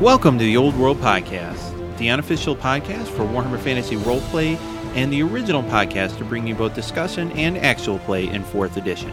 Welcome to the Old World Podcast, the unofficial podcast for Warhammer Fantasy Roleplay and the original podcast to bring you both discussion and actual play in 4th edition.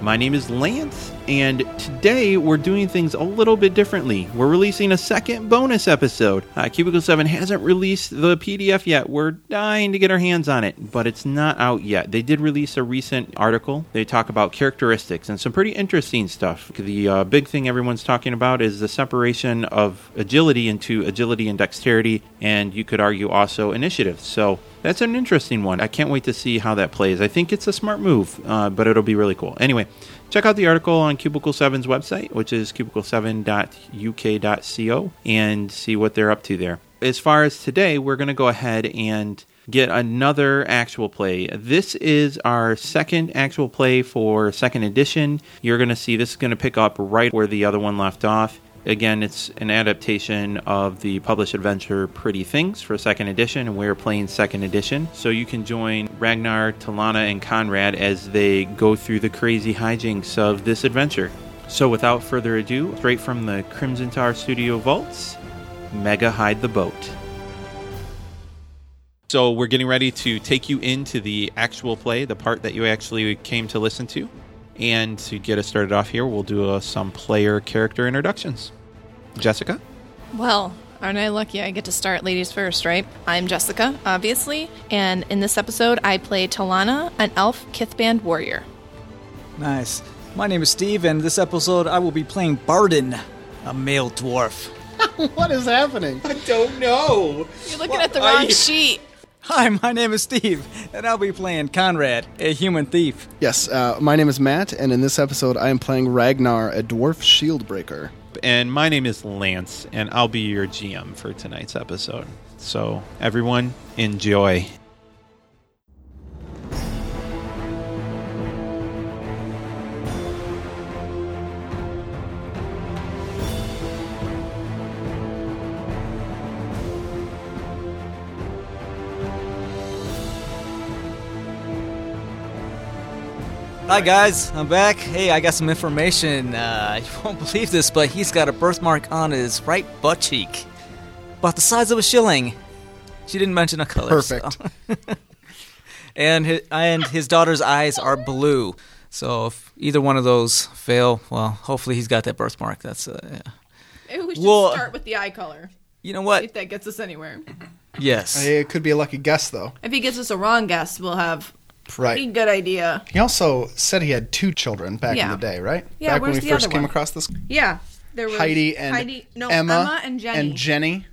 My name is Lance, and today we're doing things a little bit differently. We're releasing a second bonus episode. Uh, Cubicle 7 hasn't released the PDF yet. We're dying to get our hands on it, but it's not out yet. They did release a recent article. They talk about characteristics and some pretty interesting stuff. The uh, big thing everyone's talking about is the separation of agility into agility and dexterity, and you could argue also initiative. So that's an interesting one. I can't wait to see how that plays. I think it's a smart move, uh, but it'll be really cool. Anyway, check out the article on Cubicle 7's website, which is cubicle7.uk.co, and see what they're up to there. As far as today, we're going to go ahead and get another actual play. This is our second actual play for second edition. You're going to see this is going to pick up right where the other one left off. Again, it's an adaptation of the published adventure Pretty Things for second edition, and we're playing second edition. So you can join Ragnar, Talana, and Conrad as they go through the crazy hijinks of this adventure. So without further ado, straight from the Crimson Tower Studio vaults, Mega Hide the Boat. So we're getting ready to take you into the actual play, the part that you actually came to listen to. And to get us started off here, we'll do uh, some player character introductions. Jessica? Well, aren't I lucky I get to start ladies first, right? I'm Jessica, obviously, and in this episode I play Talana, an elf Kithband warrior. Nice. My name is Steve, and this episode I will be playing Barden, a male dwarf. what is happening? I don't know. You're looking at the wrong sheet. Hi, my name is Steve, and I'll be playing Conrad, a human thief. Yes, uh, my name is Matt, and in this episode, I am playing Ragnar, a dwarf shield breaker. And my name is Lance, and I'll be your GM for tonight's episode. So, everyone, enjoy. Hi guys, I'm back. Hey, I got some information. Uh, you won't believe this, but he's got a birthmark on his right butt cheek, about the size of a shilling. She didn't mention a color. Perfect. so. and his, and his daughter's eyes are blue. So if either one of those fail, well, hopefully he's got that birthmark. That's uh, yeah. Maybe we should Well- start with the eye color. You know what? See if that gets us anywhere. Yes. Hey, It could be a lucky guess, though. If he gives us a wrong guess, we'll have pretty Right. good idea. He also said he had two children back Yeah. in the day, right? Yeah, Back when where's we the first other came one? across this. Yeah, there was Heidi and Heidi, no, Emma, Emma and Jenny. And Jenny.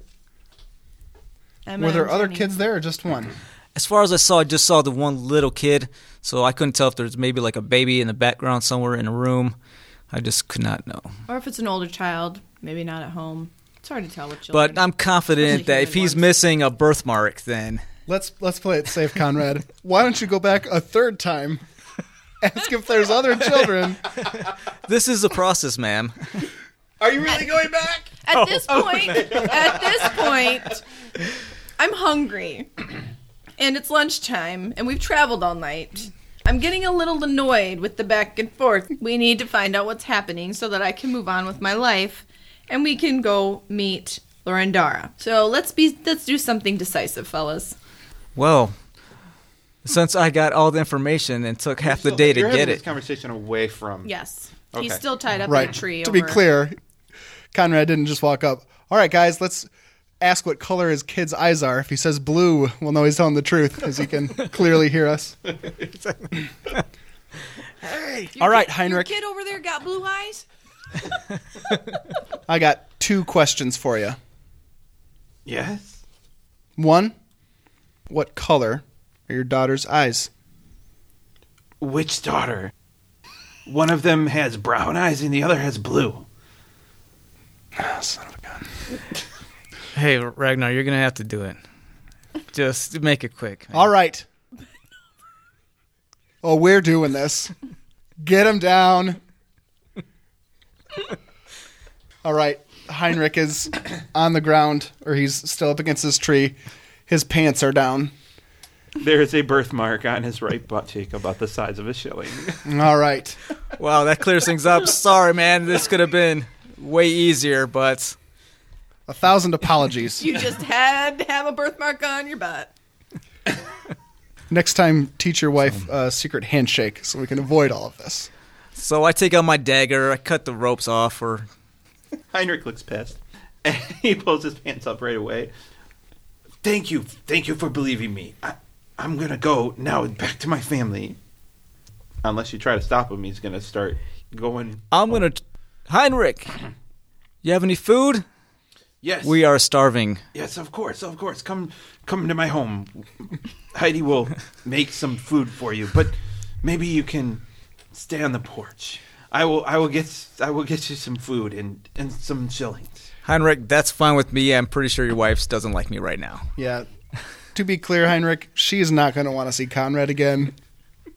Emma Were there and other Jenny. kids there or just one? As far as I saw, I just saw the one little kid, so I couldn't tell if there's maybe like a baby in the background somewhere in a room. I just could not know. Or if it's an older child, maybe not at home. It's hard to tell with children. But I'm confident Especially that if human he's ones. missing a birthmark, then Let's let's play it safe, Conrad. Why don't you go back a third time? Ask if there's other children. this is a process, ma'am. Are you really going back? at oh, this oh, point, at this point, I'm hungry, and it's lunchtime, and we've traveled all night. I'm getting a little annoyed with the back and forth. We need to find out what's happening so that I can move on with my life, and we can go meet Lorendara. So let's be let's do something decisive, fellas. Well, since I got all the information and took half the day to You're get This it, conversation away from. Yes, Okay. he's still tied up Right. in a tree. To be clear, Conrad didn't just walk up. All right, guys, let's ask what color his kid's eyes are. If he says blue, we'll know he's telling the truth, because he can clearly hear us. Hey, all right, Your Heinrich, kid over there got blue eyes. I got two questions for you. Yes. One, what color are your daughter's eyes? Which daughter? One of them has brown eyes and the other has blue. Ah, son of a gun. hey Ragnar, you're gonna have to do it. Just make it quick. man. All right. Oh, we're doing this. Get him down. All right. Heinrich is on the ground, or he's still up against this tree. His pants are down. There is a birthmark on his right butt cheek about the size of a shilling. All right. Wow, that clears things up. Sorry, man. This could have been way easier, but A thousand apologies. You just had to have a birthmark on your butt. Next time, teach your wife a secret handshake so we can avoid all of this. So I take out my dagger, I cut the ropes off, or Heinrich looks pissed. And he pulls his pants up right away. Thank you. Thank you for believing me. I, I'm going to go now back to my family. Unless you try to stop him, he's going to start going. I'm gonna. Heinrich, you have any food? Yes. We are starving. Yes, of course, of course. Come, come to my home. Heidi will make some food for you, but maybe you can stay on the porch. I will, I will get, I will get you some food and and some shillings. Heinrich, that's fine with me. I'm pretty sure your wife doesn't like me right now. Yeah. To be clear, Heinrich, she's not going to want to see Conrad again.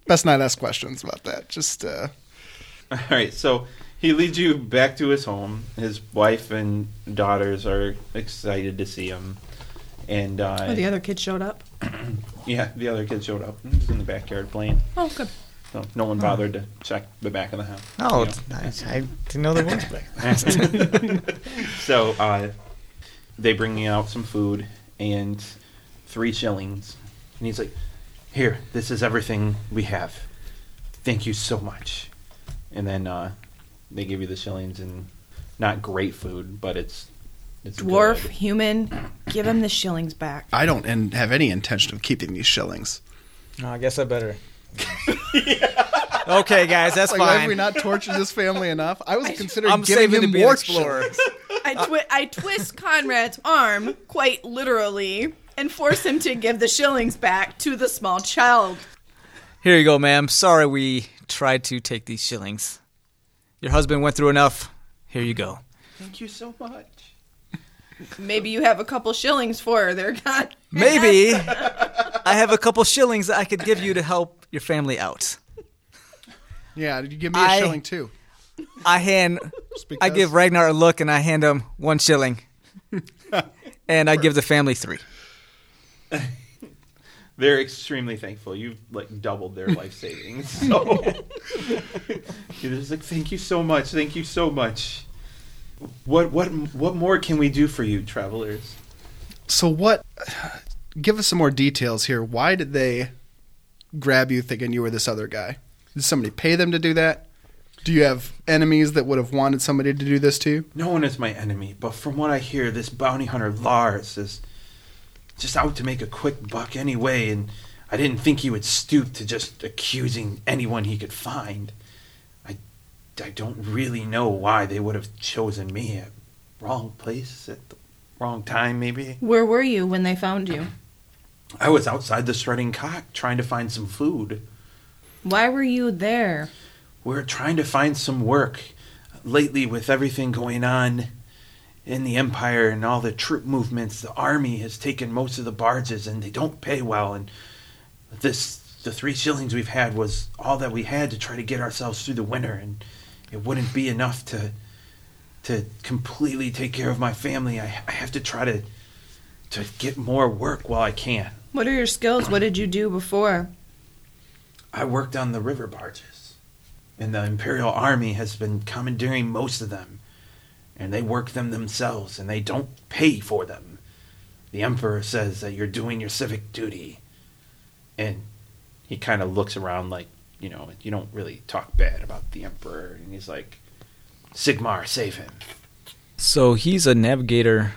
Best not ask questions about that. Just, uh, All right, so he leads you back to his home. His wife and daughters are excited to see him, and uh, Oh, the other kids showed up. yeah, the other kids showed up. He was in the backyard playing, Oh, good. So no one bothered to check the back of the house. Oh, You know? it's nice. I didn't know there was back. So uh, they bring me out some food and three shillings, and he's like, "Here, this is everything we have. Thank you so much." And then uh, they give you the shillings and not great food, but it's it's Dwarf, good. human, give him the shillings back. I don't and have any intention of keeping these shillings. No, I guess I better. okay, guys, that's Like, have fine. we not tortured this family enough? I was considering I'm giving saving him to be more explorer. shillings. I, twi- I twist Conrad's arm, quite literally, and force him to give the shillings back to the small child. Here you go, ma'am. Sorry we tried to take these shillings. Your husband went through enough. Here you go. Thank you so much. Maybe you have a couple shillings for her. They're God. Maybe I have a couple shillings that I could give you to help your family out. Yeah, did you give me a I- shilling too. I hand, Just I because. give Ragnar a look and I hand him one shilling, and I give the family three. They're extremely thankful. You've like doubled their life savings. So you're just like, thank you so much. Thank you so much. What what what more can we do for you, travelers? So what? Give us some more details here. Why did they grab you thinking you were this other guy? Did somebody pay them to do that? Do you have enemies that would have wanted somebody to do this to you? No one is my enemy, but from what I hear, this bounty hunter Lars is just out to make a quick buck anyway, and I didn't think he would stoop to just accusing anyone he could find. I, don't really know why they would have chosen me at wrong place at the wrong time, maybe. Where were you when they found you? I was outside the strutting cock trying to find some food. Why were you there? We're trying to find some work. Lately, with everything going on in the Empire and all the troop movements, the army has taken most of the barges and they don't pay well. And this, the three shillings we've had was all that we had to try to get ourselves through the winter. And it wouldn't be enough to to completely take care of my family. I, I have to try to to get more work while I can. What are your skills? What did you do before? I worked on the river barges, and the Imperial Army has been commandeering most of them, and they work them themselves, and they don't pay for them. The Emperor says that you're doing your civic duty, and he kind of looks around like, you know, you don't really talk bad about the Emperor, and he's like, Sigmar, save him. So he's a navigator,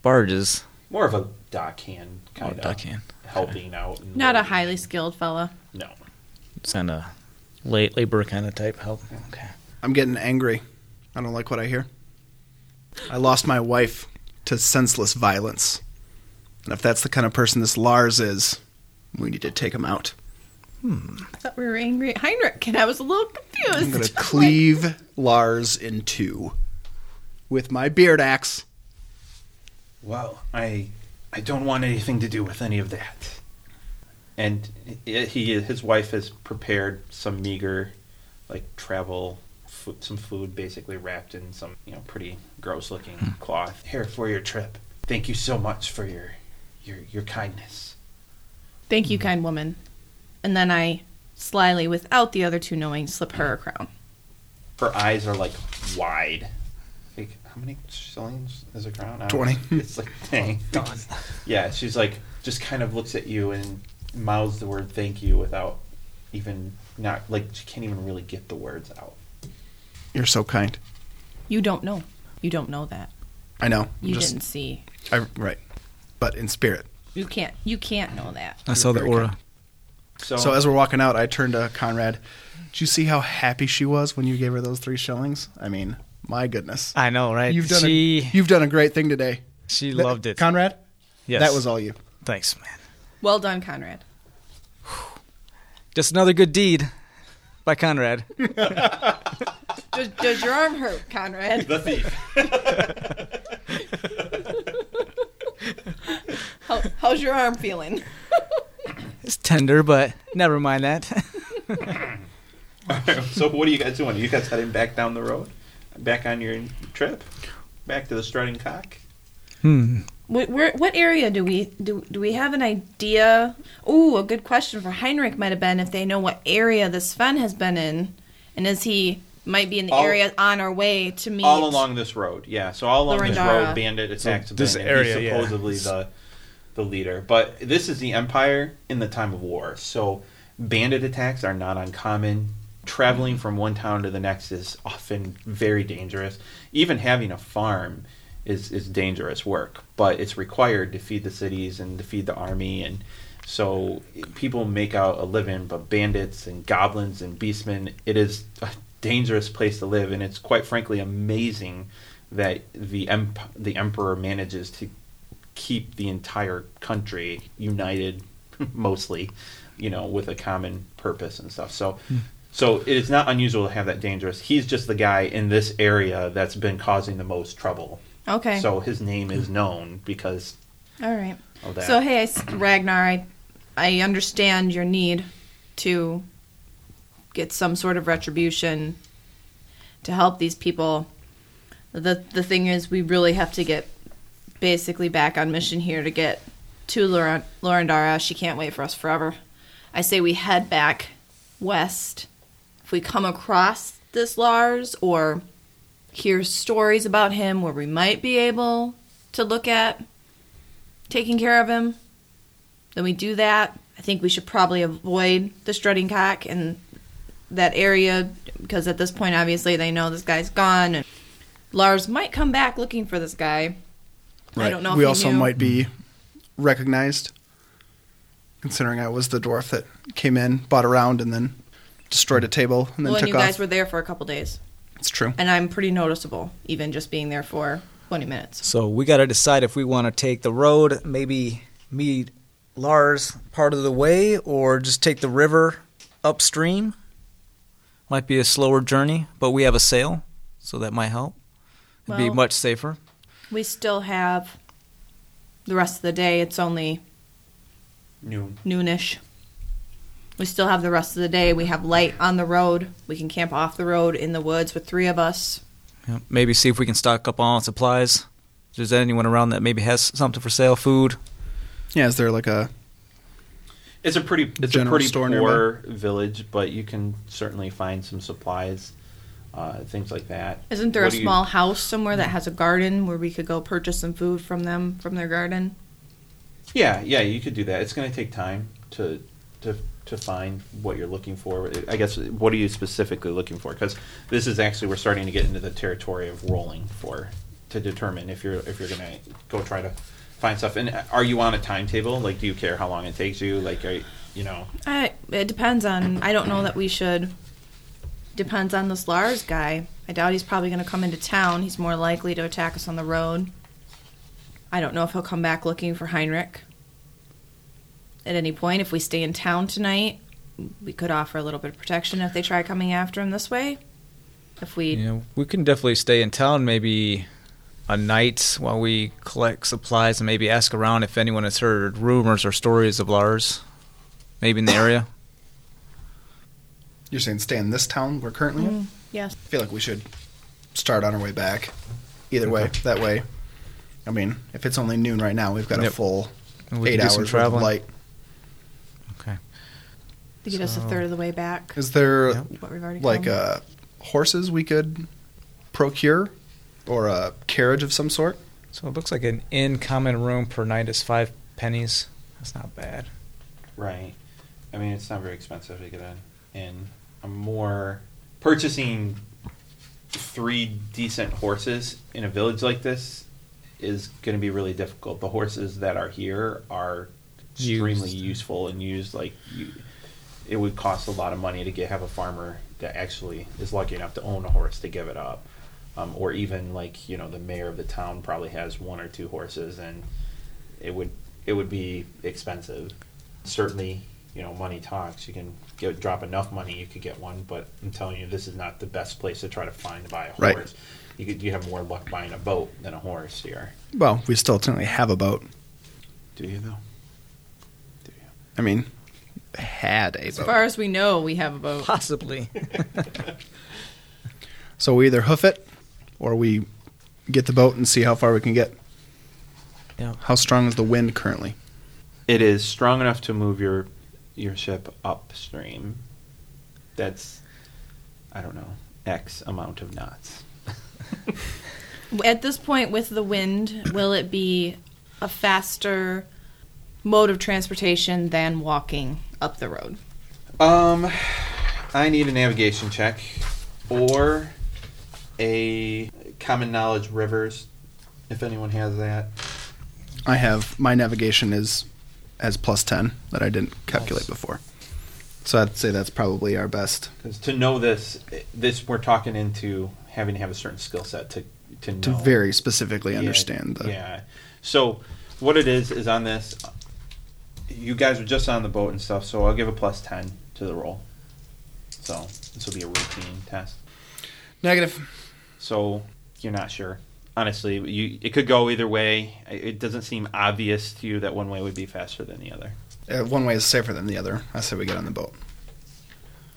barges. More of a dockhand oh, kind of dockhand. deckhand. helping out. and Not a highly skilled fella. No. It's kind of late labor kind of type help. Okay. I'm getting angry. I don't like what I hear. I lost my wife to senseless violence. And if that's the kind of person this Lars is, we need to take him out. Hmm. I thought we were angry at Heinrich, and I was a little confused. I'm going to cleave Lars in two with my beard axe. Well, I I don't want anything to do with any of that. And he, he his wife has prepared some meager, like travel, food, some food basically wrapped in some you know pretty gross looking hmm. cloth. Here for your trip. Thank you so much for your your your kindness. Thank you, kind woman. And then I slyly, without the other two knowing, slip her a crown. Her eyes are like wide. Like, how many shillings is a crown? 20. It's like dang. Yeah, she's like just kind of looks at you and mouths the word thank you without even not like she can't even really get the words out. You're so kind. You don't know. You don't know that. I know. You Just- didn't see. I, right. But in spirit. You can't. You can't know that. I saw the aura. kind. So, So as we're walking out, I turned to Conrad. Did you see how happy she was when you gave her those three shillings? I mean, my goodness. I know, right? You've done she a, you've done a great thing today. she That- loved it. Conrad. yes. That was all you. Thanks, man. Well done, Conrad. Just another good deed by Conrad. Does, does your arm hurt, Conrad? the thief. How, how's your arm feeling? It's tender, but never mind that. so what are you guys doing? Are you guys heading back down the road? Back on your trip? Back to the strutting cock? hmm. What, where, what area do we do? Do we have an idea? Ooh, a good question for Heinrich might have been if they know what area this Sven has been in, and is he might be in the All- area on our way to meet All along this road, yeah. So all along this road, bandit attacks So this been, and area, he's yeah. supposedly the the leader. But this is the Empire in the time of war, so bandit attacks are not uncommon. Traveling from one town to the next is often very dangerous. Even having a farm is is dangerous work, but it's required to feed the cities and to feed the army and so people make out a living, but bandits and goblins and beastmen, it is a dangerous place to live, and it's quite frankly amazing that the emp- the emperor manages to keep the entire country united, mostly, you know, with a common purpose and stuff. So. Hmm. So it is not unusual to have that dangerous. He's just the guy in this area that's been causing the most trouble. Okay. So his name is known because All right. of that. So hey, I s- Ragnar, I, I understand your need to get some sort of retribution to help these people. The the thing is, we really have to get basically back on mission here to get to Lauren, Lorendara. She can't wait for us forever. I say we head back west. If we come across this Lars or hear stories about him where we might be able to look at taking care of him, then we do that. I think we should probably avoid the strutting cock and that area because at this point, obviously, they know this guy's gone, and Lars might come back looking for this guy. I don't know. We he also knew. might be recognized, considering I was the dwarf that came in, bought around, and then destroyed a table and then Well, and took you off. guys were there for a couple days, it's true. and I'm pretty noticeable, even just being there for 20 minutes. So we got to decide if we want to take the road, maybe meet Lars part of the way, or just take the river upstream. Might be a slower journey, but we have a sail, so that might help. It'd be much safer. We still have the rest of the day. It's only noon. noonish. We still have the rest of the day. We have light on the road. We can camp off the road in the woods with three of us. Yeah, maybe see if we can stock up on supplies. If there's anyone around that maybe has something for sale, food. Yeah, is there like a It's a pretty it's a pretty store poor village, but you can certainly find some supplies, uh, things like that. Isn't there What a do you- small house somewhere that has a garden where we could go purchase some food from them from their garden? Yeah, yeah, you could do that. It's going to take time to to to find what you're looking for. I guess what are you specifically looking for? Because this is actually we're starting to get into the territory of rolling for to determine if you're if you're going to go try to find stuff. And are you on a timetable? Like, do you care how long it takes you? Like, are you, you know? I, it depends on. I don't know that we should. Depends on this Lars guy. I doubt he's probably going to come into town. He's more likely to attack us on the road. I don't know if he'll come back looking for Heinrich. At any point, if we stay in town tonight, we could offer a little bit of protection if they try coming after him this way. If we know, we can definitely stay in town maybe a night while we collect supplies and maybe ask around if anyone has heard rumors or stories of Lars, maybe in the area. You're saying stay in this town we're currently in? Mm, yes. I feel like we should start on our way back. Either way, that way. I mean, if it's only noon right now, we've got a Yep. full And we eight can do hours some worth of traveling. light. Okay. To get us a So- third of the way back. Is there Yep. What we've already like come. uh, horses we could procure or a carriage of some sort. So it looks like an in common room per night is five pennies. That's not bad. Right. I mean, it's not very expensive to get an in. More purchasing three decent horses in a village like this is going to be really difficult. The horses that are here are extremely Used. useful and used. Like, you, it would cost a lot of money to get have a farmer that actually is lucky enough to own a horse to give it up. Um, or even like you know the mayor of the town probably has one or two horses and it would it would be expensive. Certainly, you know, money talks. You can get, drop enough money, you could get one. But I'm telling you, this is not the best place to try to find to buy a Right. horse. You could you have more luck buying a boat than a horse here. Well, we still technically have a boat. Do you though? Do you? I mean, had a As boat. far as we know, we have a boat. Possibly. So we either hoof it or we get the boat and see how far we can get. yeah. How strong is the wind currently? It is strong enough to move your your ship upstream. That's I don't know X amount of knots. At this point, with the wind, will it be a faster mode of transportation than walking up the road? Um, I need a navigation check or a common knowledge rivers, if anyone has that. I have my navigation is as plus ten that I didn't calculate Nice. before. So I'd say that's probably our best Because to know this, this we're talking into having to have a certain skill set to to know to very specifically Yeah, understand the. Yeah. So what it is is on this. You guys were just on the boat and stuff, so I'll give a plus ten to the roll. So this will be a routine test. Negative. So you're not sure. Honestly, you it could go either way. It doesn't seem obvious to you that one way would be faster than the other. Uh, one way is safer than the other. I say we get on the boat.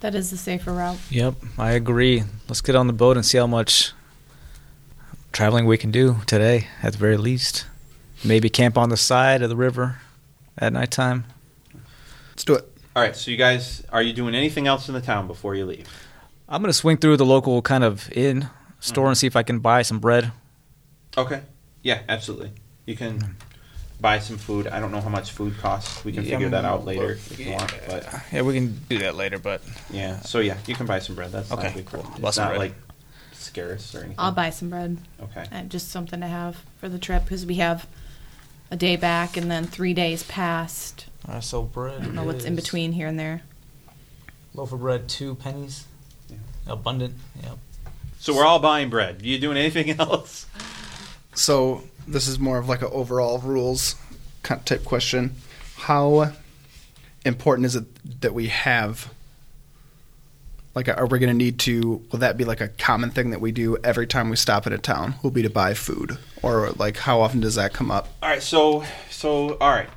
That is the safer route. Yep, I agree. Let's get on the boat and see how much traveling we can do today, at the very least. Maybe camp on the side of the river at nighttime. Let's do it. All right. So you guys, are you doing anything else in the town before you leave? I'm gonna swing through the local kind of inn store and see if I can buy some bread. Okay. Yeah, absolutely. You can buy some food. I don't know how much food costs. We can Yeah, figure that I'm- out later if you want. But Yeah, we can do that later, but yeah, so yeah, you can buy some bread. That's Okay, not big cool. deal. Buy It's some not bread. like scarce or anything. I'll buy some bread. Okay. Uh, just something to have for the trip because we have a day back and then three days past. uh, so bread. I don't know what's in is between here and there. Loaf of bread, two pennies. Yeah. Abundant. Yep. So we're all buying bread. You doing anything else? So this is more of like an overall rules kind of type question. How important is it that we have? Like, are we going to need to? Will that be like a common thing that we do every time we stop at a town? Will be to buy food, or like how often does that come up? All right. So so all right.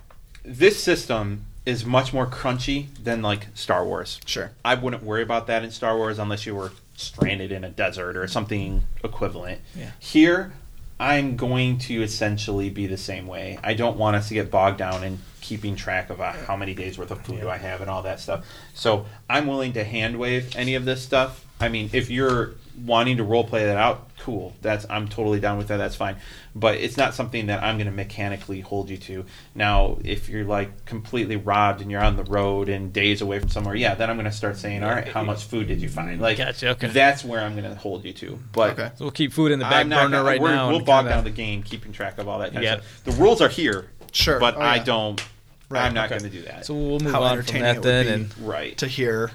This system is much more crunchy than like Star Wars. Sure. I wouldn't worry about that in Star Wars unless you were stranded in a desert or something equivalent. Yeah. Here, I'm going to essentially be the same way. I don't want us to get bogged down in keeping track of uh, how many days worth of food do I have and all that stuff. So I'm willing to hand wave any of this stuff. I mean, if you're wanting to role play that out, cool. That's I'm totally down with that. That's fine. But it's not something that I'm going to mechanically hold you to. Now, if you're like completely robbed and you're on the road and days away from somewhere, yeah, then I'm going to start saying, all right, how much food did you find? Like, Gotcha, okay. that's where I'm going to hold you to. But Okay. So we'll keep food in the back not burner gonna, right we're- now. We'll bog down the game, keeping track of all that kind Yeah. of stuff. The rules are here, Sure. but Oh, I don't. Right, I'm not okay. going to do that. So we'll move How on from entertaining that then. And right. to here.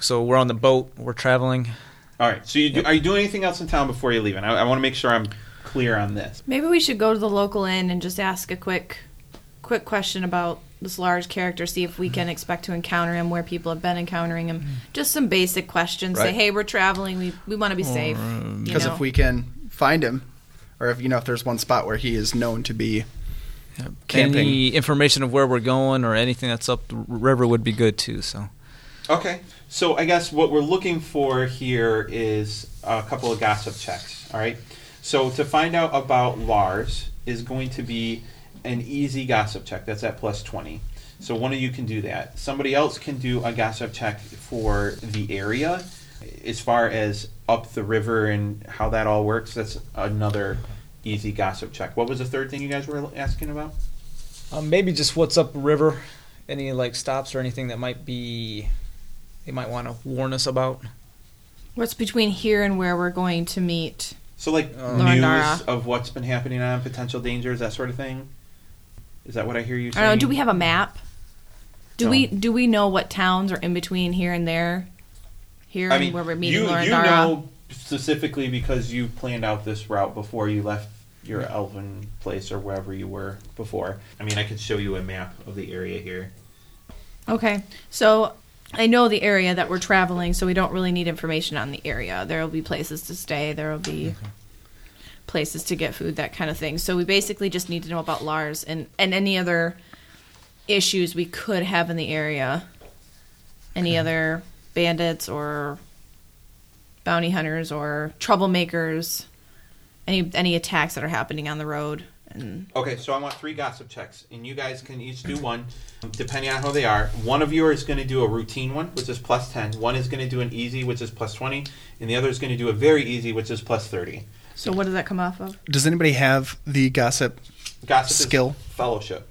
so we're on the boat. We're traveling. All right. So you do, are you doing anything else in town before you leave? And I, I want to make sure I'm clear on this. Maybe we should go to the local inn and just ask a quick, quick question about this Lars character. See if we can mm-hmm. expect to encounter him where people have been encountering him. Mm. Just some basic questions. Say, Right. hey, we're traveling. We we want to be safe. Uh, you Because know? if we can find him, or if you know if there's one spot where he is known to be camping, Any information of where we're going or anything that's up the river would be good too. So Okay. So I guess what we're looking for here is a couple of gossip checks. All right. So to find out about Lars is going to be an easy gossip check. That's at plus twenty. So one of you can do that. Somebody else can do a gossip check for the area. As far as up the river and how that all works, that's another easy gossip check. What was the third thing you guys were asking about? Um, maybe just what's up river, any like stops or anything that might be they might want to warn us about. What's between here and where we're going to meet? So, like Um, news Lorandara. of what's been happening on potential dangers, that sort of thing. Is that what I hear you I don't know. Do we have a map? Do No. we do we know what towns are in between here and there? Here I and mean, where we're meeting you, you Lorandara. know specifically because you planned out this route before you left your elven place or wherever you were before. I mean, I could show you a map of the area here. Okay, so I know the area that we're traveling, so we don't really need information on the area. There will be places to stay. There will be places to get food, that kind of thing. So we basically just need to know about Lars and and any other issues we could have in the area. Any other bandits or bounty hunters or troublemakers. Any any attacks that are happening on the road and Okay, so I want three gossip checks, and you guys can each do one, depending on how they are. One of you is going to do a routine one, which is plus 10. One is going to do an easy, which is plus 20. And the other is going to do a very easy, which is plus 30. so what does that come off of? Does anybody have the gossip? Gossip Skill. fellowship.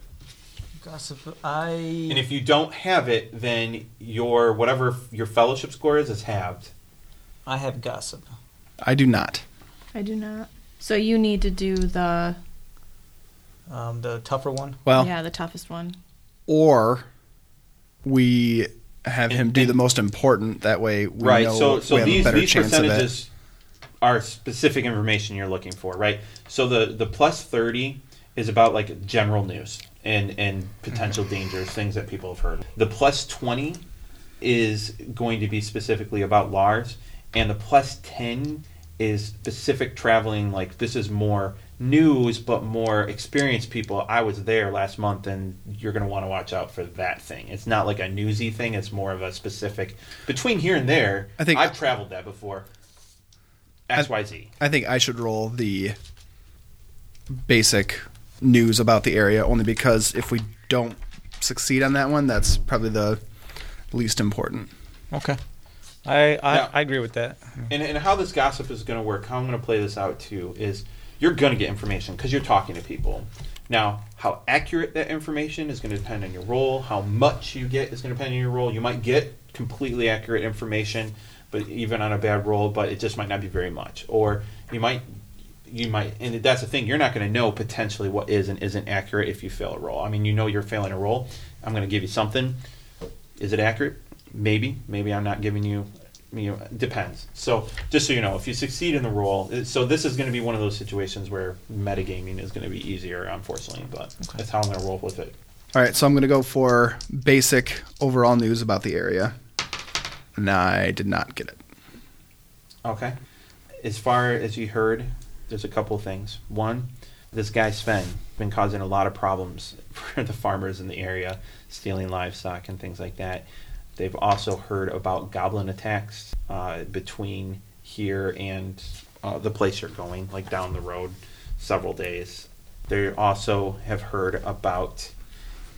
Gossip. I. And if you don't have it, then your whatever your fellowship score is is halved. I have gossip. I do not. I do not. So you need to do the Um, the tougher one. Well, yeah, the toughest one. or we have him do the most important. That way, we right. know So so we have these a better these chance percentages are specific information you're looking for, right? So the the plus 30 is about like general news and and potential dangers, things that people have heard. The plus 20 is going to be specifically about Lars, and the plus 10 is specific traveling. Like this is more news, but more experienced people. I was there last month, and you're going to want to watch out for that thing. It's not like a newsy thing. It's more of a specific. Between here and there, I think- I've traveled that before. X Y Z. I think I should roll the basic news about the area only because if we don't succeed on that one, that's probably the least important. Okay. I I, Yeah. I agree with that. And, and how this gossip is going to work, how I'm going to play this out too, is you're going to get information because you're talking to people. Now, how accurate that information is going to depend on your role. How much you get is going to depend on your role. You might get completely accurate information, but even on a bad roll, but it just might not be very much. Or you might, you might, and that's the thing. You're not going to know potentially what is and isn't accurate if you fail a roll. I mean, you know you're failing a roll. I'm going to give you something. Is it accurate? Maybe. Maybe I'm not giving you. You know, depends. So just so you know, if you succeed in the role, it- so this is going to be one of those situations where metagaming is going to be easier, unfortunately. But that's how I'm going to roll with it. All right, so I'm going to go for basic overall news about the area. And I did not get it. Okay. As far as you heard, there's a couple things. One, this guy Sven been causing a lot of problems for the farmers in the area, stealing livestock and things like that. They've also heard about goblin attacks uh, between here and uh, the place you're going, like down the road, several days. They also have heard about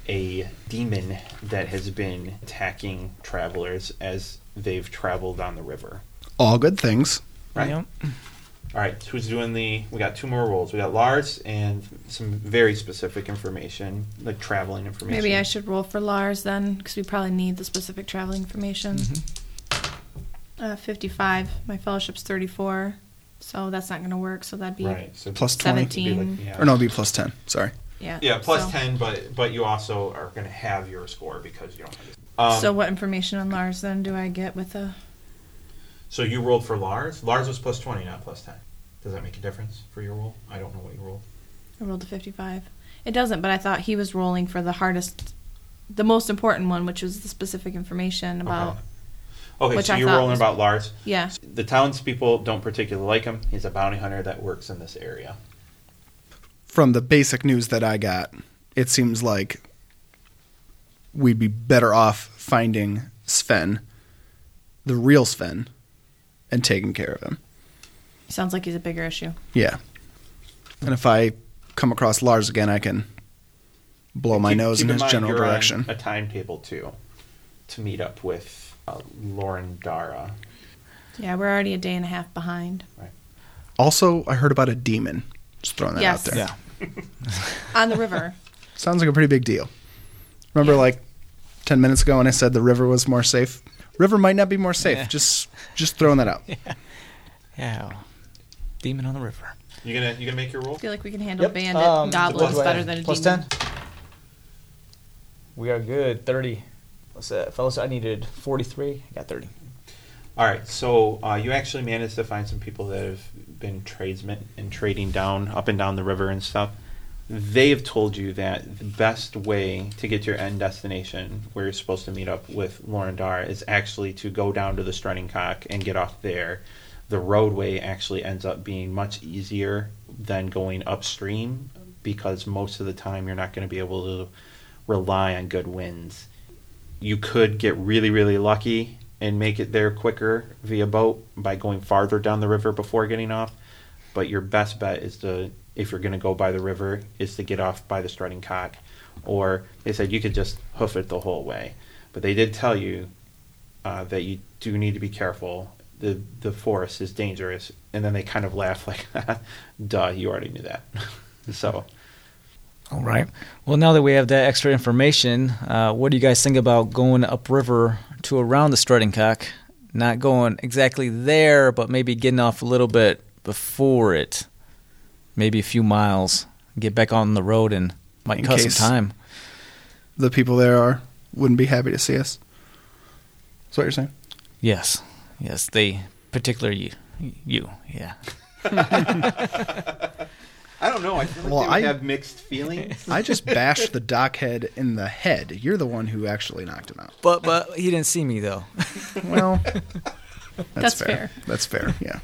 a demon that has been attacking travelers as they've traveled on the river. All good things. Right. Yep. All right, so who's doing the? We got two more rolls. We got Lars and some very specific information, like traveling information. Maybe I should roll for Lars then, because we probably need the specific traveling information. Uh, 55. My fellowship's 34. So that's not going to work. So that'd be Right. So Plus 20. it'd be like- 17. yeah. Or no, it'd be plus 10. Sorry. Yeah. Yeah, plus so, ten, but but you also are going to have your score because you don't have. This. Um, so what information on Lars then do I get with the? So you rolled for Lars. Lars was plus twenty, not plus ten. Does that make a difference for your roll? I don't know what you rolled. I rolled a 55. It doesn't, but I thought he was rolling for the hardest, the most important one, which was the specific information about. Okay. Okay, Which so I you're rolling was- about Lars. Yeah. The townspeople don't particularly like him. He's a bounty hunter that works in this area. From the basic news that I got, it seems like we'd be better off finding Sven, the real Sven, and taking care of him. Sounds like he's a bigger issue. Yeah. And if I come across Lars again, I can blow my Keep- nose keep in his mind general you're on direction. A timetable too, to meet up with uh, Lauren Dara. Yeah, we're already a day and a half behind. Also, I heard about a demon. Just throwing that Yes. out there. Yeah. On the river. Sounds like a pretty big deal. Remember, Yeah. like ten minutes ago, when I said the river was more safe. River might not be more safe. Yeah. Just, just throwing that out. Yeah. Demon on the river. You gonna you gonna make your roll? I feel like we can handle Yep. bandit Um, goblins what do I better than a Plus demon. 10? We are good. 30. What's that? Fellas, I needed 43. I got 30. All right, so uh, you actually managed to find some people that have been tradesmen and trading down up and down the river and stuff. They have told you that the best way to get to your end destination, where you're supposed to meet up with Lauren Dar, is actually to go down to the Strutting Cock and get off there. The roadway actually ends up being much easier than going upstream because most of the time you're not going to be able to rely on good winds you could get really really lucky and make it there quicker via boat by going farther down the river before getting off but your best bet is to if you're going to go by the river is to get off by the strutting cock. Or they said you could just hoof it the whole way. But they did tell you uh, that you do need to be careful. The the forest is dangerous. And then they kind of laugh like duh you already knew that. So. All right. Well, now that we have that extra information, uh, what do you guys think about going upriver to around the strutting cock? Not going exactly there, but maybe getting off a little bit before it, maybe a few miles. Get back on the road and might In cut some time. The people there are wouldn't be happy to see us. That's what you're saying. Yes, yes. They, particularly you, you yeah. i don't know i feel like Well, they would I- have mixed feelings I just bashed the dockhead in the head. You're the one who actually knocked him out. But but he didn't see me though. Well, that's, That's fair. fair. That's fair. Yeah,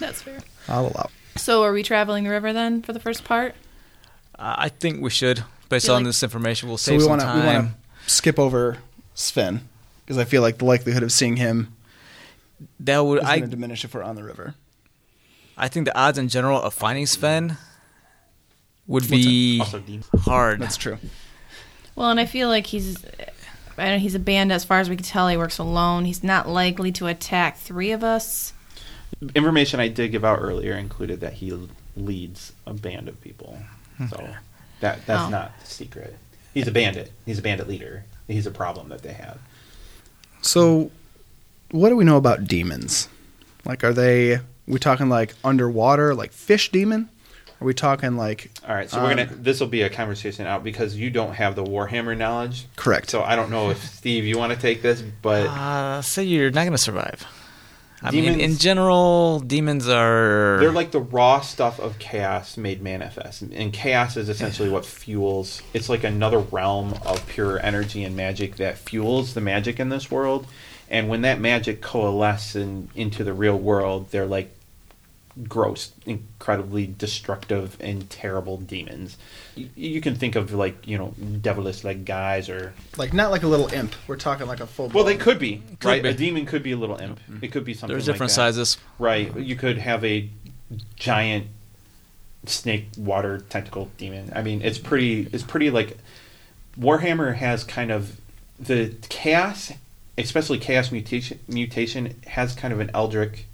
That's fair. I'll allow. So are we traveling the river then for the first part? Uh, I think we should, based on like- this information, we'll So save we some want to we time. want to skip over Sven because I feel like the likelihood of seeing him That would is I diminish if we're on the river. I think the odds in general of finding Sven would be hard. That's true. Well, and I feel like he's I know he's a band. as far as we can tell. He works alone. He's not likely to attack three of us. Information I did give out earlier included that he leads a band of people. So that that's Oh. not the secret. He's a bandit. He's a bandit leader. He's a problem that they have. So, what do we know about demons? Like, are they? we talking like underwater, like fish demon? Are we talking like? All right, so we're um, gonna. This will be a conversation out because you don't have the Warhammer knowledge. Correct. So I don't know if Steve, you want to take this, but Uh, say you're not going to survive. I mean, in general, demons are. They're like the raw stuff of chaos made manifest, and chaos is essentially what fuels. It's like another realm of pure energy and magic that fuels the magic in this world. And when that magic coalesces in, into the real world, they're like gross, incredibly destructive and terrible demons. You, you can think of like you know devilish like guys or like not like a little imp. We're talking like a full. well they could be Could right. be. A demon could be a little imp. Mm-hmm. It could be something. There's like different that. sizes. Right. You could have a giant snake water tentacle demon. I mean, it's pretty. It's pretty like Warhammer has kind of the chaos, especially chaos mutation. Mutation has kind of an eldritch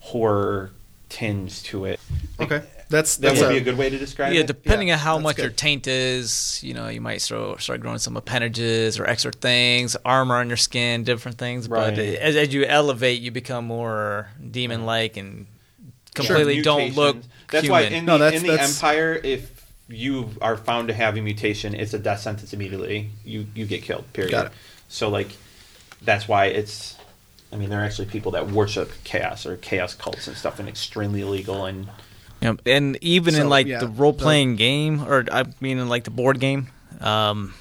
horror tinge to it. Okay, that's That that's would a, be a good way to describe Yeah, it. depending Yeah, depending on how much good. your taint is, you know, you might start, start growing some appendages or extra things, armor on your skin, different things. But as, as you elevate, you become more demon-like and completely don't look That's human. why in No, the, that's- in the that's- Empire, if you are found to have a mutation, it's a death sentence immediately. You you get killed. Period. Got it. So like, that's why it's. I mean, there are actually people that worship chaos or chaos cults and stuff, and extremely illegal. And Yeah, and even So, in like yeah, the role playing game, or I mean in like the board game, um,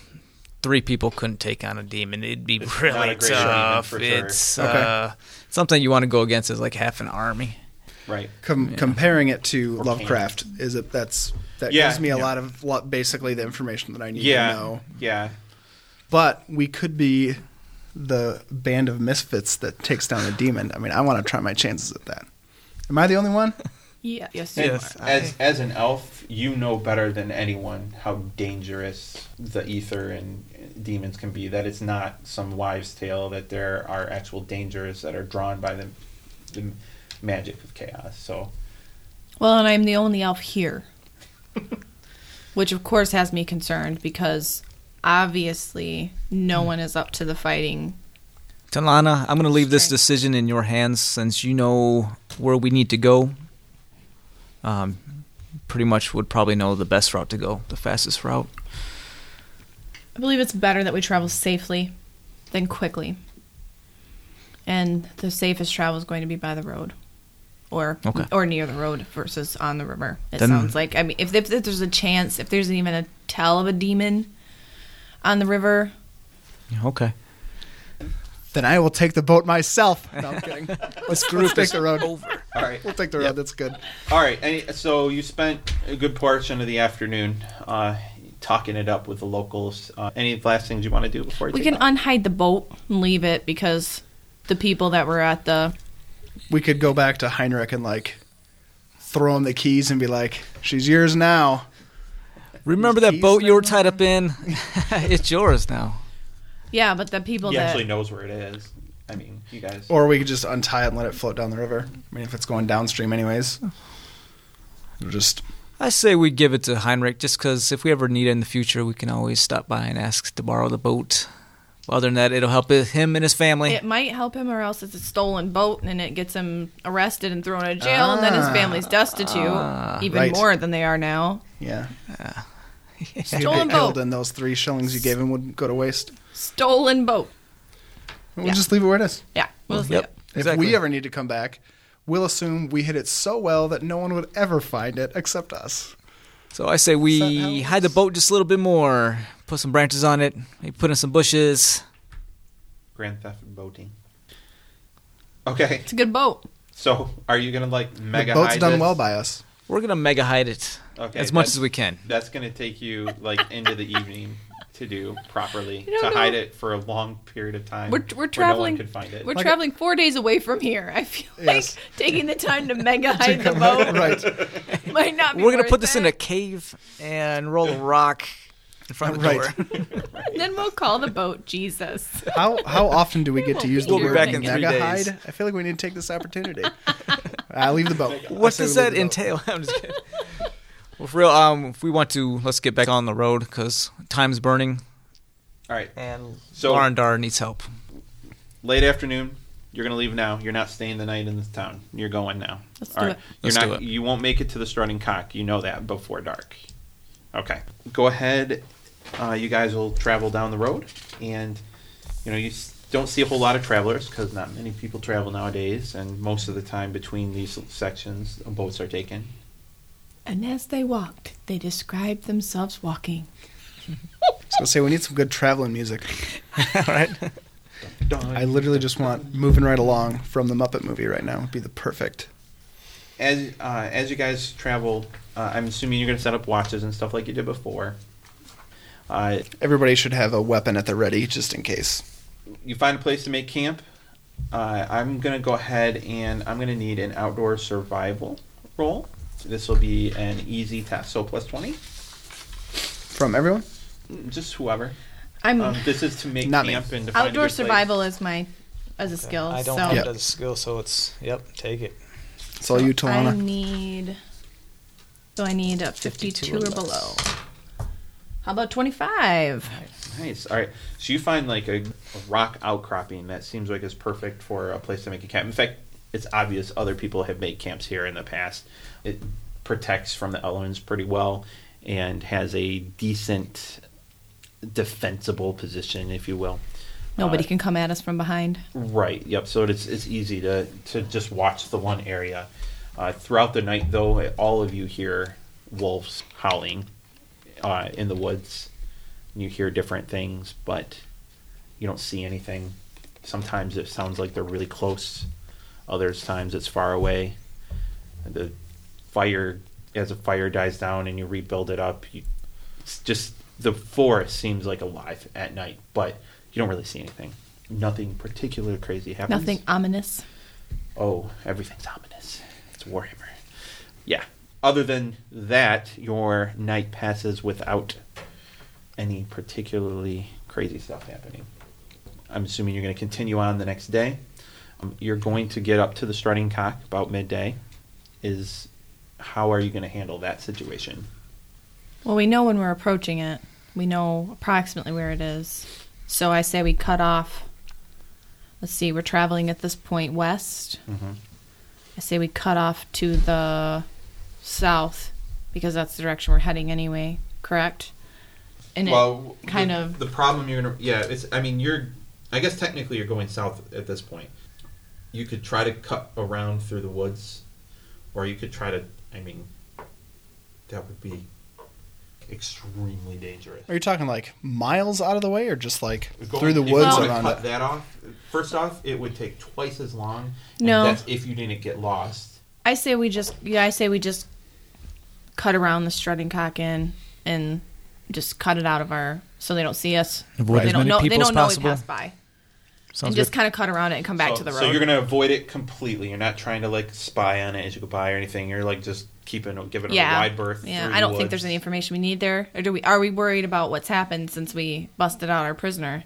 three people couldn't take on a demon. It'd be It's really not a great tough. demon, sure. It's Okay. uh, something you want to go against is like half an army. right, com- comparing it to Or Lovecraft. Is it that's that Yeah, gives me a yeah. lot of lot, basically the information that I need yeah, to know. yeah. But we could be the band of misfits that takes down a demon. I mean, I want to try my chances at that. Am I the only one? Yeah. Yes. You Yes, are. as as an elf, you know better than anyone how dangerous the ether and demons can be. That it's not some wives' tale. That there are actual dangers that are drawn by them the magic of chaos. So Well, and I'm the only elf here. Which, of course, has me concerned because obviously no one is up to the fighting. Talana, I'm going to leave this decision in your hands since you know where we need to go. Um, pretty much would probably know the best route to go, the fastest route. I believe it's better that we travel safely than quickly. And the safest travel is going to be by the road. Or Okay. or near the road versus on the river. It Then- sounds like I mean if, if, if there's a chance, if there's even a tell of a demon on the river, Okay. Then I will take the boat myself. No, I'm kidding. Let's, let's take the road. Over. all right, We'll take the road. Yep. That's good. all right. Any, so you spent a good portion of the afternoon uh, talking it up with the locals. Uh, any last things you want to do before you we take can off? unhide the boat and leave it because the people that were at the We could go back to Heinrich and like throw him the keys and be like, "She's yours now." Remember that boat you were tied up in? it's yours now. Yeah, but the people He that actually knows where it is. I mean, you guys. Or we could just untie it and let it float down the river. I mean, if it's going downstream, anyways. It'll Just I say we give it to Heinrich just because if we ever need it in the future, we can always stop by and ask to borrow the boat. Other than that, it'll help him and his family. it might help him, or else it's a stolen boat and it gets him arrested and thrown in jail, and then his family's destitute, Ah, even right. more than they are now. yeah. He'd Stolen get killed, boat, and those three shillings you gave him would go to waste. stolen boat. We'll Yeah. just leave it where it is. Yeah, we'll see Yep. it. If Exactly. we ever need to come back, we'll assume we hit it so well that no one would ever find it except us. So I say we hide the boat just a little bit more, put some branches on it, maybe put in some bushes. Grand Theft Boating. Okay, It's a good boat. so are you gonna like mega the boat's hide done this? well by us. We're gonna mega hide it Okay, as much that's- as we can. That's gonna take you like into the evening to do properly I don't to know. hide it for a long period of time. We're- we're where traveling- No one could find it. We're Like- traveling four days away from here. I feel Yes. like taking the time to mega hide the boat right. might not be. We're gonna worth put this in a it. cave and roll a rock in front of the Right. door. Then we'll call the boat Jesus. How how often do we get to use the We'll be word back in mega three days. hide? I feel like we need to take this opportunity. I'll leave the boat. I What say does we leave that the boat. entail? I'm just kidding. Well, for real, um, if we want to, let's get back on the road because time's burning All right, and So- Larendar needs help. late afternoon. You're gonna leave now. You're not staying the night in this town. You're going now. Let's All do right. it. You're Let's do not. it. You won't make it to the Strutting Cock. You know that before dark. Okay. Go ahead. Uh, you guys will travel down the road, and you know you s- don't see a whole lot of travelers because not many people travel nowadays, and most of the time between these sections, boats are taken. And as they walked, they described themselves walking. So say we need some good traveling music. All right. I literally just want moving right along from the Muppet movie right now. Would be the perfect. as uh, as you guys travel, uh, I'm assuming you're going to set up watches and stuff like you did before. Uh, Everybody should have a weapon at the ready just in case. you find a place to make camp. Uh, I'm gonna go ahead and I'm gonna need an outdoor survival roll. This will be an easy test, so plus twenty. From everyone? Just whoever. I'm Um, this is to make Not me. camp and to find a outdoor good place. survival is my as a skill. I don't so have Yep. it as a skill, so it's yep, take it. It's all you, I need. So I need a 52, or below. How about 25? Nice. All right. So you find like a, a rock outcropping that seems like it's perfect for a place to make a camp. In fact, it's obvious other people have made camps here in the past. It protects from the elements pretty well and has a decent defensible position, if you will. Nobody Uh, can come at us from behind. Right. Yep. So it's it's easy to to just watch the one area. Uh, throughout the night, though, all of you hear wolves howling uh, in the woods. You hear different things, but you don't see anything. Sometimes it sounds like they're really close. Others times it's far away. The fire, as a fire dies down and you rebuild it up, you, it's just the forest seems like alive at night, but you don't really see anything. Nothing particularly crazy happens. Nothing ominous. Oh, everything's ominous. It's Warhammer. Yeah. Other than that, your night passes without any particularly crazy stuff happening. I'm assuming you're going to continue on the next day. Um, You're going to get up to the strutting cock about midday. Is how are you going to handle that situation? Well, we know when we're approaching it. We know approximately where it is. So I say we cut off. Let's see, we're traveling at this point west. Mm-hmm. I say we cut off to the south because that's the direction we're heading anyway, correct? And it kind the, of the problem you're gonna yeah it's I mean you're I guess technically you're going south at this point. You could try to cut around through the woods, or you could try to I mean that would be extremely dangerous. Are you talking like miles out of the way, or just like Going- through the if woods you wanna around cut it? that off. First off, it would take twice as long. and No. that's if you didn't get lost. I say we just yeah, I say we just cut around the strutting cock in and just cut it out of our so they don't see us. Avoid they as don't many know people they as don't know we passed by. Sounds and just kind of cut around it and come back so, to the road. So you're gonna avoid it completely. You're not trying to like spy on it as you go by or anything. You're like just keeping giving it yeah. a wide berth. Yeah, I don't think there's any information we need there. Or do we are we worried about what's happened since we busted out our prisoner?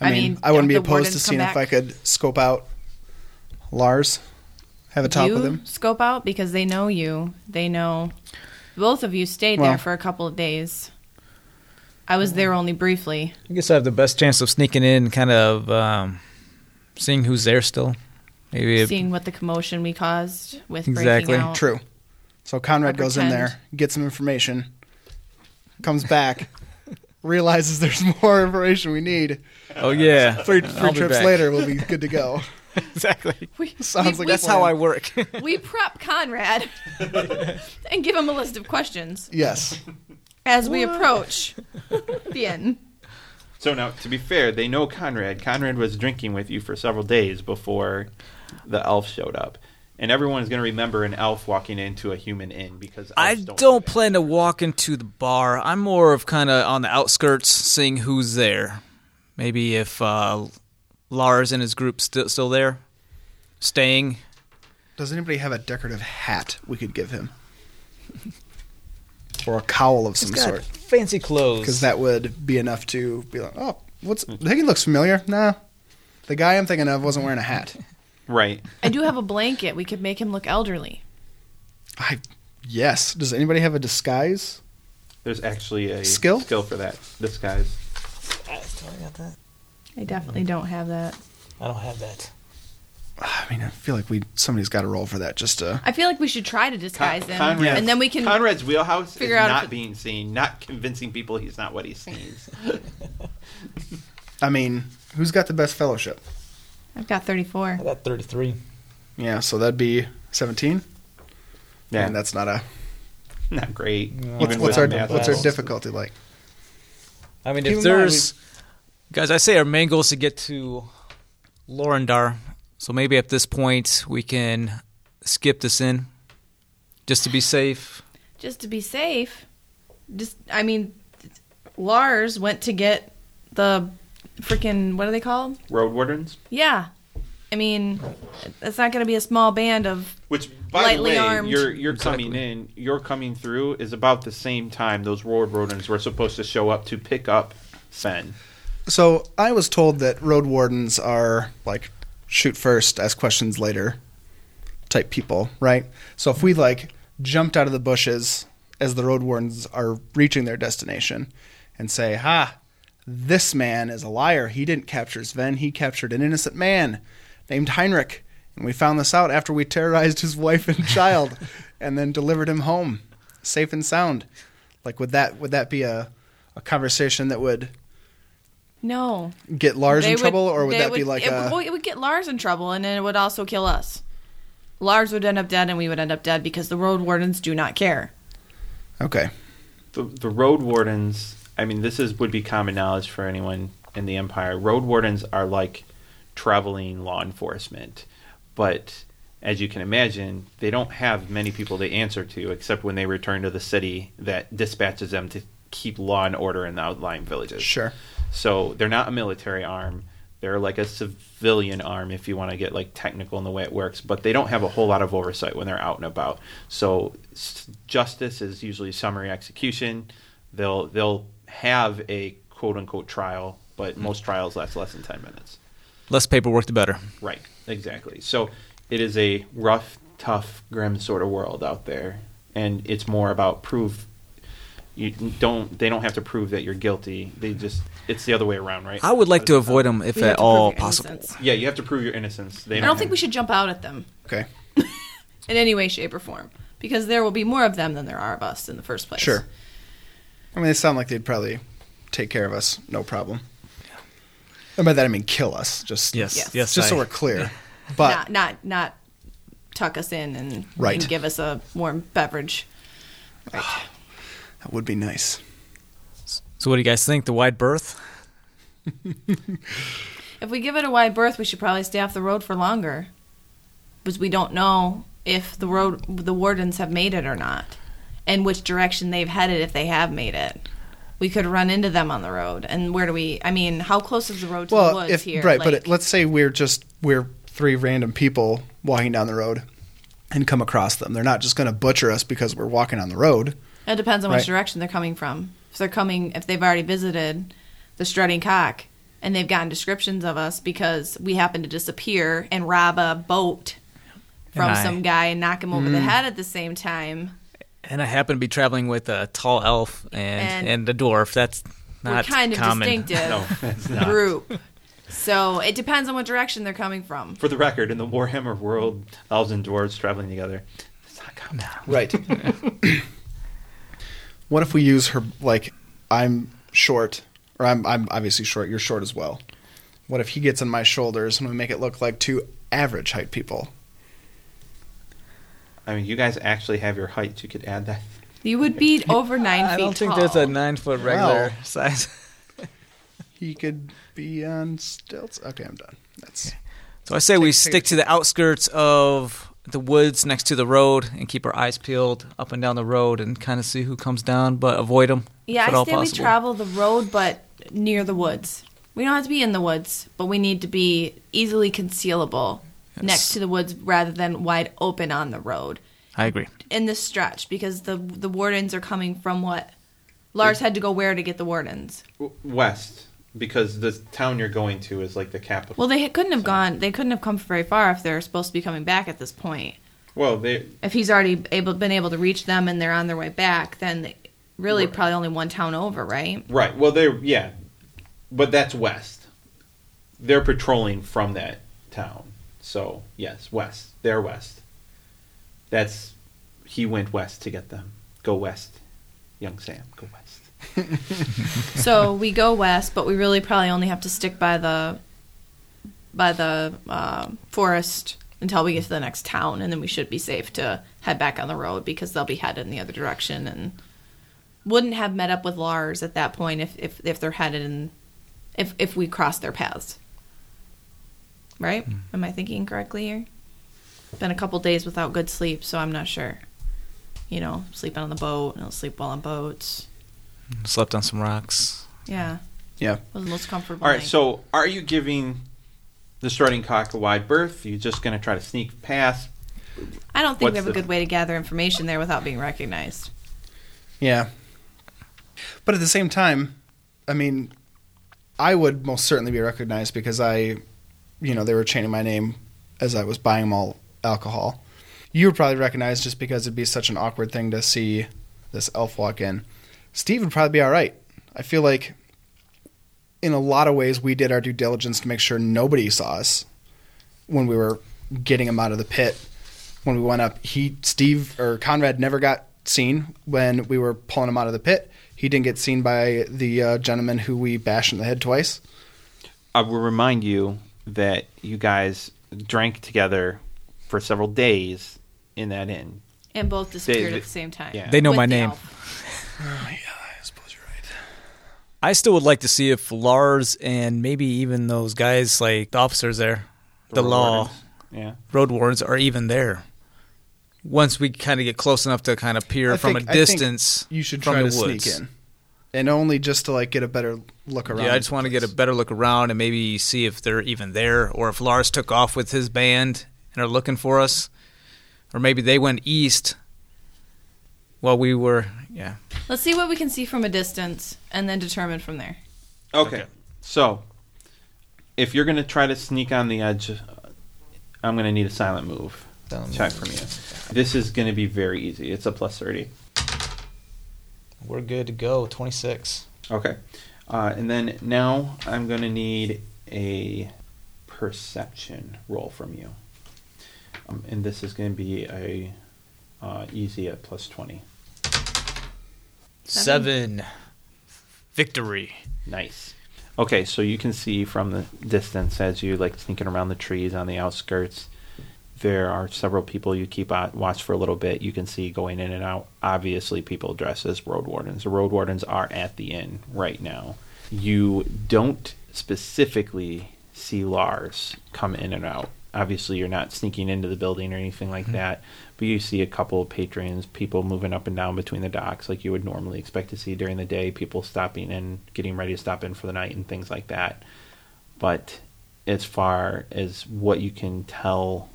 I I mean, mean, I wouldn't be opposed to seeing come if I could scope out Lars, have a talk you with him. scope out because they know you. They know both of you stayed Well- there for a couple of days. I was there only briefly. I guess I have the best chance of sneaking in, kind of um, seeing who's there still. Maybe a- seeing what the commotion we caused with Exactly. breaking out. True. So Conrad I goes in there, gets some information, comes back, realizes there's more information we need. oh yeah, Three, I'll three trips back. later, we'll be good to go. exactly. We, Sounds we, like we, That's how I work. we prep Conrad and give him a list of questions Yes. as we approach the end. So now, to be fair, they know Conrad. Conrad was drinking with you for several days before the elf showed up, and everyone's going to remember an elf walking into a human inn because I elves don't, do that. plan to walk into the bar. I'm more of kind of on the outskirts, seeing who's there. Maybe if uh, Lars and his group still still there, staying. Does anybody have a decorative hat we could give him? Or a cowl of some He's got sort? fancy clothes. Because that would be enough to be like, oh, what's. I think he looks familiar. Nah. The guy I'm thinking of wasn't wearing a hat. Right. I do have a blanket. We could make him look elderly. I. Yes. Does anybody have a disguise? There's actually a Skill? skill for that disguise. I got that. I definitely don't have that. I don't have that. I mean, I feel like we somebody's got to roll for that just to. I feel like we should try to disguise Con- him, Conrad- and then we can. Conrad's wheelhouse figure is out if not it- being seen, not convincing people he's not what he seems. I mean, who's got the best fellowship? I've got 34. I got 33. Yeah, so that'd be 17. yeah, And that's not a. not great. What's, even what's with our math what's our levels. difficulty like? I mean, Keep if in mind, there's guys, I say our main goal is to get to Lorendar. So maybe at this point we can skip this in, just to be safe. Just to be safe, just I mean, Lars went to get the freaking what are they called? Road wardens, Yeah, I mean, it's not going to be a small band of. which by Lightly the way, armed. you're you're Exactly. coming in, you're coming through is about the same time those road wardens were supposed to show up to pick up Sven. So I was told that road wardens are like shoot first, ask questions later type people, right? So if we like jumped out of the bushes as the road wardens are reaching their destination and say, "Ha, this man is a liar. He didn't capture Sven. He captured an innocent man named Heinrich, and we found this out after we terrorized his wife and child, and then delivered him home, safe and sound." Like, would that would that be a a conversation that would No, get Lars They in would- trouble, or would they that be like it, a? would- well, it would get Lars in trouble, and then it would also kill us. Lars would end up dead, and we would end up dead because the road wardens do not care. Okay, the the road wardens i mean this is would be common knowledge for anyone in the empire road wardens are like traveling law enforcement but as you can imagine they don't have many people they answer to except when they return to the city that dispatches them to keep law and order in the outlying villages sure. So they're not a military arm. They're like a civilian arm, if you want to get like technical in the way it works. But they don't have a whole lot of oversight when they're out and about. So s- justice is usually summary execution. They'll they'll have a quote unquote trial, but hmm. most trials last less than ten minutes. Less paperwork, the better. Right, exactly. So it is a rough, tough, grim sort of world out there, and it's more about proof. You don't. They don't have to prove that you're guilty. They just. It's the other way around, right? I would like to avoid them if We at all possible. innocence. Yeah, you have to prove your innocence. They I don't think we should jump out at them Okay. in any way, shape, or form because there will be more of them than there are of us in the first place. Sure. I mean, they sound like they'd probably take care of us, no problem. And by that I mean kill us. Just Yes, Yes. yes. just so I- we're clear. But not not not tuck us in and, Right. and give us a warm beverage. that would be nice. So, what do you guys think? The wide berth? If we give it a wide berth, we should probably stay off the road for longer, because we don't know if the road the wardens have made it or not, and which direction they've headed if they have made it. We could run into them on the road, and where do we? I mean, how close is the road to the Well, woods if here? right, but it, let's say we're just we're three random people walking down the road and come across them. They're not just going to butcher us because we're walking on the road. It depends on which Right. direction they're coming from. If they're coming, if they've already visited the strutting cock and they've gotten descriptions of us because we happen to disappear and rob a boat from I- some guy and knock him over the Mm. head at the same time, And I happen to be traveling with a tall elf and, And- and, a dwarf. That's not we're kind of common. distinctive No, group. So it depends on what direction they're coming from. For the record, in the Warhammer world, elves and dwarves traveling together. It's not common. Right. what if we use her like I'm short or I'm I'm obviously short, you're short as well. What if he gets on my shoulders and we make it look like two average height people? I mean, you guys actually have your height. You could add that. You would be over nine I feet I don't think tall. there's a nine foot regular Wow. size. He could be on stilts. Okay, I'm done. That's So I say we Take- take stick a- to the outskirts of the woods next to the road and keep our eyes peeled up and down the road and kind of see who comes down, but avoid them. Yeah, if at I all say we travel the road, but near the woods. We don't have to be in the woods, but we need to be easily concealable next to the woods rather than wide open on the road I agree. in this stretch because the the wardens are coming from what Lars had to go where to get the wardens. West, because the town you're going to is like the capital. Well, they couldn't have gone. They couldn't have come very far if they're supposed to be coming back at this point. Well, they If he's already able been able to reach them and they're on their way back, then they, really Right. probably only one town over, right? right. Well, they're yeah, but that's west. They're patrolling from that town. So yes, west. They're west. That's he went west to get them. Go west, young Sam. Go west. so we go west, but we really probably only have to stick by the by the uh, forest until we get to the next town, and then we should be safe to head back on the road because they'll be headed in the other direction, and wouldn't have met up with Lars at that point if if, if they're headed in if if we cross their paths. Right? Am I thinking correctly here? Been a couple days without good sleep, so I'm not sure. You know, sleeping on the boat, and I'll sleep while on boats. Slept on some rocks. Yeah. yeah. Was the most comfortable. All right. night. So are you giving the strutting cock a wide berth? Are you just going to try to sneak past? I don't think what's we have a good way to gather information there without being recognized. Yeah. But at the same time, I mean, I would most certainly be recognized because I, you know, they were chaining my name as I was buying them all alcohol. You would probably recognize just because it'd be such an awkward thing to see this elf walk in. Steve would probably be all right. I feel like in a lot of ways we did our due diligence to make sure nobody saw us when we were getting him out of the pit. When we went up, he Steve or Conrad never got seen when we were pulling him out of the pit. He didn't get seen by the uh, gentleman who we bashed in the head twice. I will remind you that you guys drank together for several days in that inn. And both disappeared They- at the same time. yeah. They know With my the name. elf. Oh, I suppose you're right. I still would like to see if Lars and maybe even those guys like the officers there, the, road law, wardens. Yeah. road wardens are even there. Once we kind of get close enough to kind of peer I from think- a I think distance, You should from try the to woods. sneak in, and only just to like get a better look around. Yeah, I just want to get a better look around and maybe see if they're even there, or if Lars took off with his band and are looking for us, or maybe they went east while we were. Yeah, Let's see what we can see from a distance and then determine from there. Okay. Okay. So if you're going to try to sneak on the edge, uh, I'm going to need a silent move Silent check move. from you. This is going to be very easy. It's a plus 30. We're good to go. 26. Okay. Uh, and then now I'm going to need a perception roll from you. Um, and this is going to be a uh, easy at plus 20. Seven. Victory. Nice. Okay, so you can see from the distance as you like sneaking around the trees on the outskirts. There are several people you keep on watch for a little bit. You can see going in and out. Obviously, people dressed as road wardens. The road wardens are at the inn right now. You don't specifically see Lars come in and out. Obviously, you're not sneaking into the building or anything like mm-hmm. that, but you see a couple of patrons, people moving up and down between the docks like you would normally expect to see during the day, people stopping and getting ready to stop in for the night, and things like that. But as far as what you can tell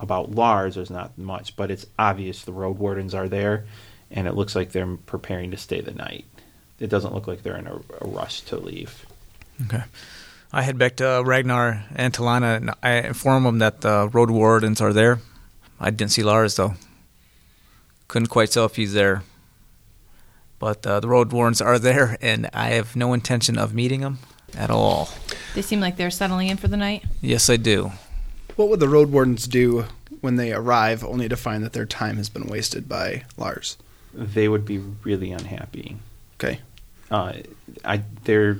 about Lars, there's not much, but it's obvious the road wardens are there, and it looks like they're preparing to stay the night. It doesn't look like they're in a, a rush to leave. Okay. I head back to uh, Ragnar and Talana, and I inform them that the road wardens are there. I didn't see Lars, though. Couldn't quite tell if he's there. But uh, the road wardens are there, and I have no intention of meeting them at all. They seem like they're settling in for the night. Yes, I do. What would the road wardens do when they arrive only to find that their time has been wasted by Lars? They would be really unhappy. Okay. uh, I they're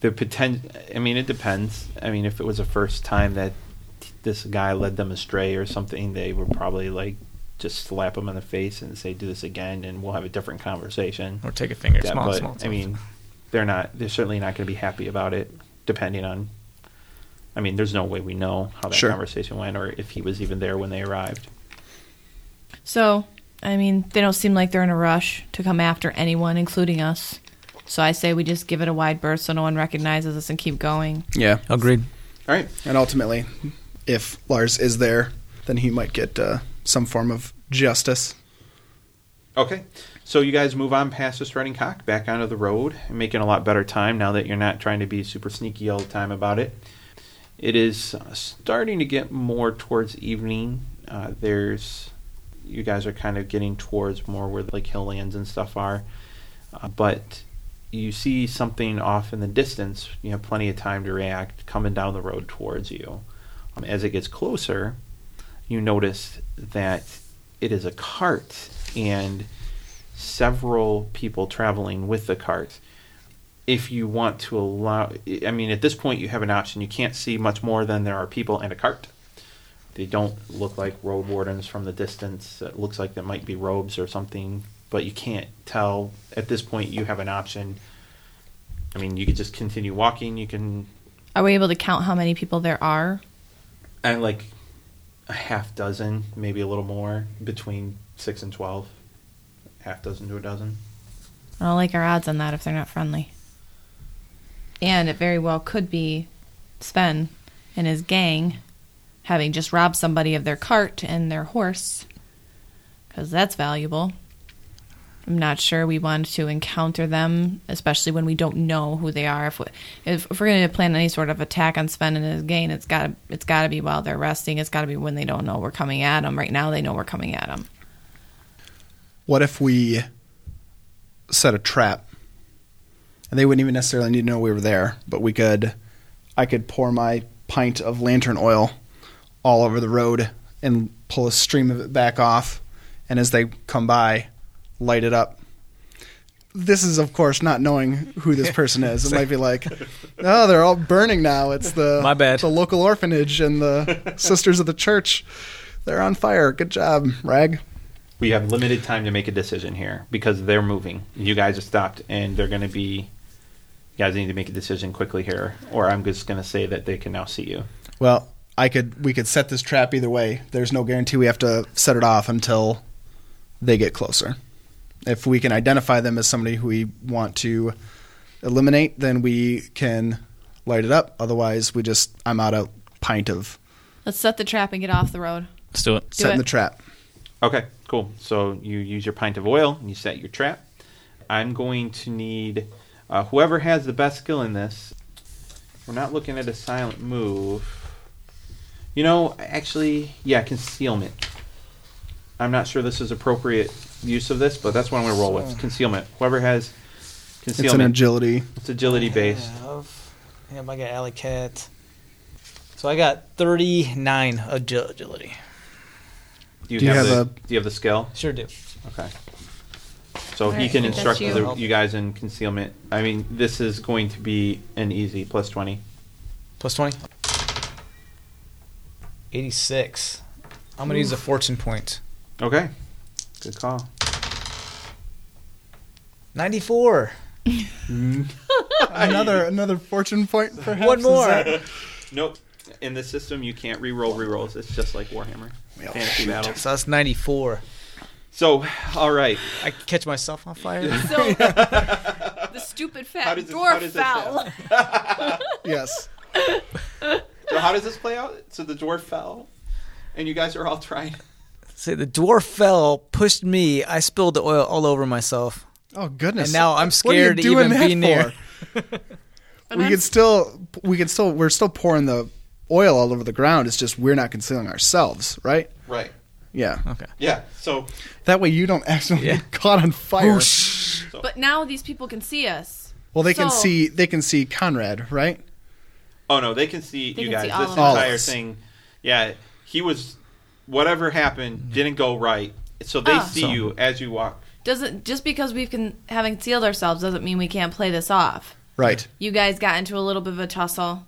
the potential. I mean, it depends. I mean, if it was the first time that this guy led them astray or something, they would probably like just slap him in the face and say, "Do this again," and we'll have a different conversation. Or take a finger. Yeah, small, but small. I mean, they're not. They're certainly not going to be happy about it. Depending on, I mean, there's no way we know how that Sure. conversation went or if he was even there when they arrived. So, I mean, they don't seem like they're in a rush to come after anyone, including us. So I say we just give it a wide berth so no one recognizes us and keep going. Yeah. Agreed. All right. And ultimately, if Lars is there, then he might get uh, some form of justice. Okay. So you guys move on past the strutting cock, back onto the road, and making a lot better time now that you're not trying to be super sneaky all the time about it. It is uh, starting to get more towards evening. Uh, there's, you guys are kind of getting towards more where like hilllands and stuff are, uh, but you see something off in the distance. You have plenty of time to react, coming down the road towards you. As it gets closer, you notice that it is a cart and several people traveling with the cart. If you want to allow, I mean, at this point, you have an option. You can't see much more than there are people and a cart. They don't look like road wardens from the distance. It looks like there might be robes or something, but you can't tell. At this point, you have an option. I mean, you could just continue walking. You can, Are we able to count how many people there are? And like a half dozen, maybe a little more, between six and twelve. Half dozen to a dozen. I don't like our odds on that if they're not friendly. And it very well could be Sven and his gang having just robbed somebody of their cart and their horse. Because that's valuable. I'm not sure we want to encounter them, especially when we don't know who they are. If, we, if, we're going to plan any sort of attack on Sven and his gang, it's got it's got to be while they're resting. It's got to be when they don't know we're coming at them. Right now, they know we're coming at them. What if we set a trap? And they wouldn't even necessarily need to know we were there, but we could I could pour my pint of lantern oil all over the road and pull a stream of it back off and as they come by, light it up. This is of course not knowing who this person is. It might be like, "Oh, they're all burning now. It's the My bad. the local orphanage and the sisters of the church. They're on fire. Good job, Rag." We have limited time to make a decision here because they're moving. You guys have stopped, and they're going to be. You guys need to make a decision quickly here, or I'm just going to say that they can now see you. Well, I could we could set this trap either way. There's no guarantee we have to set it off until they get closer. If we can identify them as somebody who we want to eliminate, then we can light it up. Otherwise, we just I'm out a pint of Let's set the trap and get off the road. Let's do it. Do setting it. the trap. Okay, cool. So you use your pint of oil and you set your trap. I'm going to need uh, whoever has the best skill in this. we're not looking at a silent move. You know, actually, yeah, concealment. I'm not sure this is appropriate use of this, but that's what I'm going to roll with. Concealment. Whoever has It's an concealment, agility. it's agility based. Have, yeah, I got Alley Cat. So I got 39 agility. Do you, Do you have, have the, a- Do you have the skill? Sure do. Okay. So he Alright, can that's instruct you. the, you guys in concealment. I mean, this is going to be an easy plus 20. Plus 20. 86. I'm going to use a fortune point. Okay. Good call. 94. Mm-hmm. another another fortune point, perhaps. One more. that- Nope. In the system, you can't re-roll re-rolls. It's just like Warhammer Well, Fantasy Battle. So that's 94. So, all right. I catch myself on fire. So the stupid fat this- dwarf fell. Yes. So how does this play out? So the dwarf fell, and you guys are all trying. Say the dwarf fell, pushed me. I spilled the oil all over myself. Oh goodness. And now I'm What are you scared to even be near. we I'm can still we can still we're still pouring the oil all over the ground. It's just we're not concealing ourselves, right? Right. Yeah. Okay. Yeah. So That way you don't accidentally Yeah. get caught on fire. But now these people can see us. Well, they can see they can see Conrad, right? Oh no, they can see They you can guys. see all this of entire All of us. thing. Yeah, he was. Whatever happened didn't go right, so they Ah. see So- you as you walk. Doesn't just because we've can haven't concealed ourselves doesn't mean we can't play this off. Right. You guys got into a little bit of a tussle.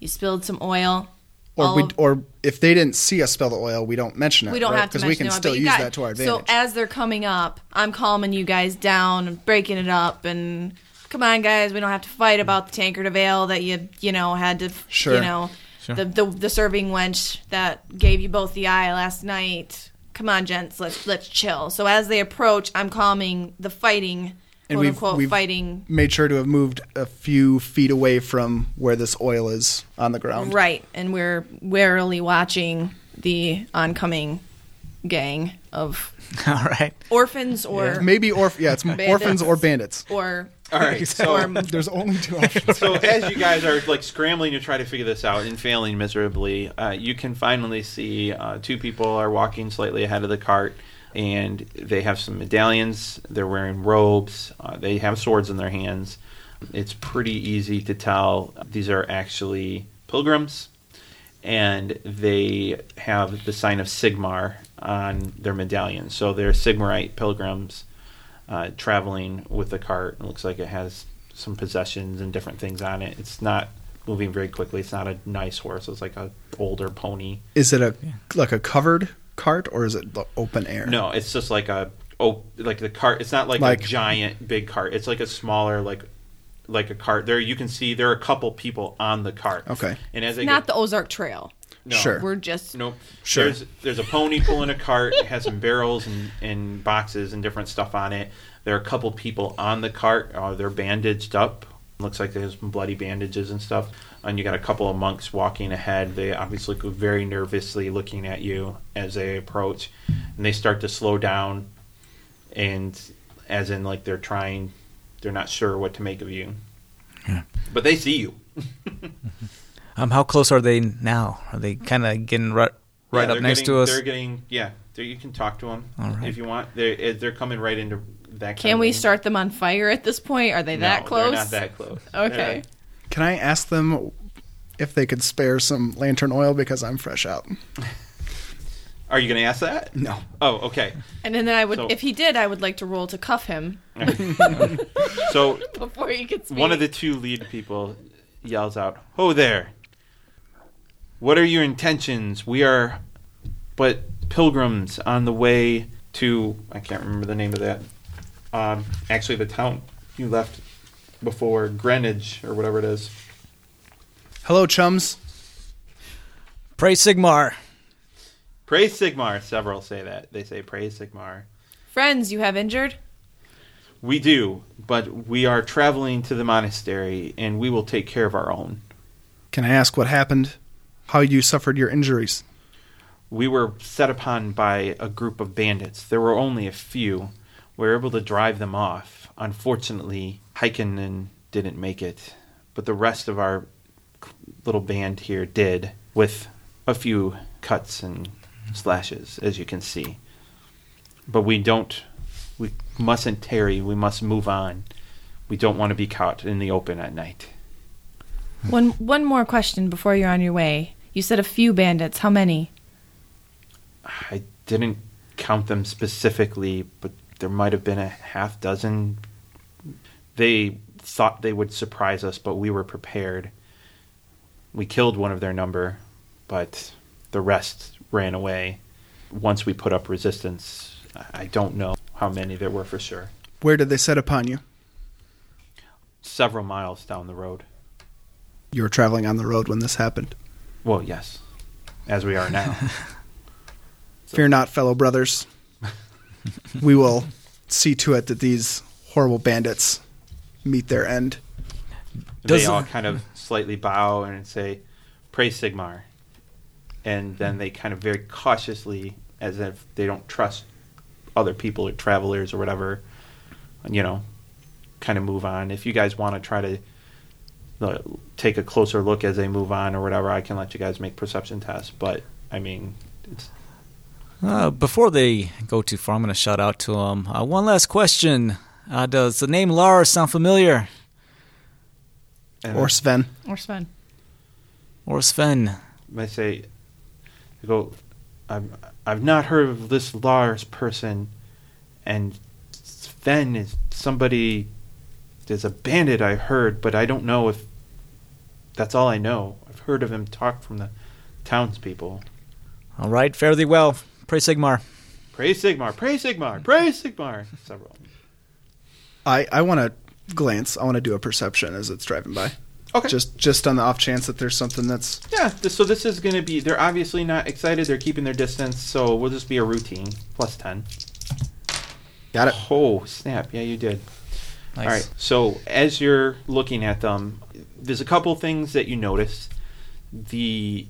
You spilled some oil. Or All we of- or if they didn't see us spill the oil, we don't mention it. we don't right? have to because mention we can it, but still you use got- that to our advantage. So as they're coming up, I'm calming you guys down and breaking it up and come on guys, we don't have to fight about the tankard of ale that you you know had to Sure. you know Sure. the, the the serving wench that gave you both the eye last night. Come on, gents, let's let's chill. So as they approach, I'm calming the fighting, And quote we've- unquote we've- fighting. Made sure to have moved a few feet away from where this oil is on the ground. Right, and we're warily watching the oncoming gang of All right. orphans or Maybe orph yeah, it's Bandits. orphans or bandits. or All right. So There's only two options. so as you guys are like scrambling to try to figure this out and failing miserably, uh, you can finally see uh, two people are walking slightly ahead of the cart, and they have some medallions. They're wearing robes. Uh, they have swords in their hands. It's pretty easy to tell these are actually pilgrims, and they have the sign of Sigmar on their medallions. So they're Sigmarite pilgrims uh, traveling with the cart. It looks like it has some possessions and different things on it. It's not moving very quickly. It's not a nice horse. It's like a older pony. Is it a like a covered cart or is it the open air? No, it's just like a oh, like the cart. It's not like, Like- a giant big cart. It's like a smaller like like a cart. There you can see there are a couple people on the cart. Okay. and as they not get, the Ozark Trail. No, Sure. We're just Nope. Sure. There's there's a pony pulling a cart. It has some barrels and, and boxes and different stuff on it. There are a couple people on the cart. Uh, they're bandaged up. Looks like there's some bloody bandages and stuff. And you got a couple of monks walking ahead. They obviously look very nervously looking at you as they approach, and they start to slow down, and as in like they're trying, they're not sure what to make of you. Yeah. But they see you. Um, how close are they now? Are they kind of getting right, right Yeah, up next getting- to us? They're getting yeah. They're, you can talk to them All right. if you want. They're eh, they're coming right into that. Can kind we of start them on fire at this point? Are they No, that close? They're not that close. Okay. Can I ask them if they could spare some lantern oil because I'm fresh out? Are you going to ask that? No. Oh, okay. And then I would, So- if he did, I would like to roll to cuff him So before he gets one of the two lead people yells out, "Ho there! What are your intentions? We are but pilgrims on the way to I can't remember the name of that. Um, actually, the town you left before Greenwich or whatever it is. Hello, chums. Praise Sigmar. Praise Sigmar. Several say that. They say praise Sigmar. friends you have injured. We do, but we are traveling to the monastery, and we will take care of our own. Can I ask what happened? How you suffered your injuries? We were set upon by a group of bandits. There were only a few. We were able to drive them off. Unfortunately, Heikkinen didn't make it, but the rest of our little band here did, with a few cuts and slashes, as you can see. But we don't, we mustn't tarry. We must move on. We don't want to be caught in the open at night. One one more question before you're on your way. You said a few bandits. How many? I didn't count them specifically, but there might have been a half dozen. They thought they would surprise us, but we were prepared. We killed one of their number, but the rest ran away. Once we put up resistance, I I don't know how many there were for sure. Where did they set upon you? Several miles down the road. You were traveling on the road when this happened. Well, yes, as we are now. Fear not, fellow brothers. we will see to it that these horrible bandits meet their end. they Does- all kind of slightly bow and say, "Praise Sigmar," and then they kind of very cautiously, as if they don't trust other people or travelers or whatever, you know, kind of move on. If you guys want to try to take a closer look as they move on or whatever, I can let you guys make perception tests. But I mean, it's, Uh, before they go too far, I'm going to shout out to them. Uh, one last question. Uh, does the name Lars sound familiar? and Or Sven. Or Sven? Or Sven? I say, I go, I've, I've not heard of this Lars person, and Sven is somebody, there's a bandit I heard, but I don't know if that's all I know. I've heard of him talk from the townspeople. All right, fare thee well. Pray Sigmar. Pray Sigmar, Pray Sigmar, Pray Sigmar. Several. I, I want to glance. I want to do a perception as it's driving by. Okay. Just just on the off chance that there's something that's Yeah, this, so this is going to be, they're obviously not excited, they're keeping their distance, so we'll just be a routine, plus 10. got it. Oh, snap. Yeah, you did. Nice. All right. So as you're looking at them, there's a couple things that you notice. The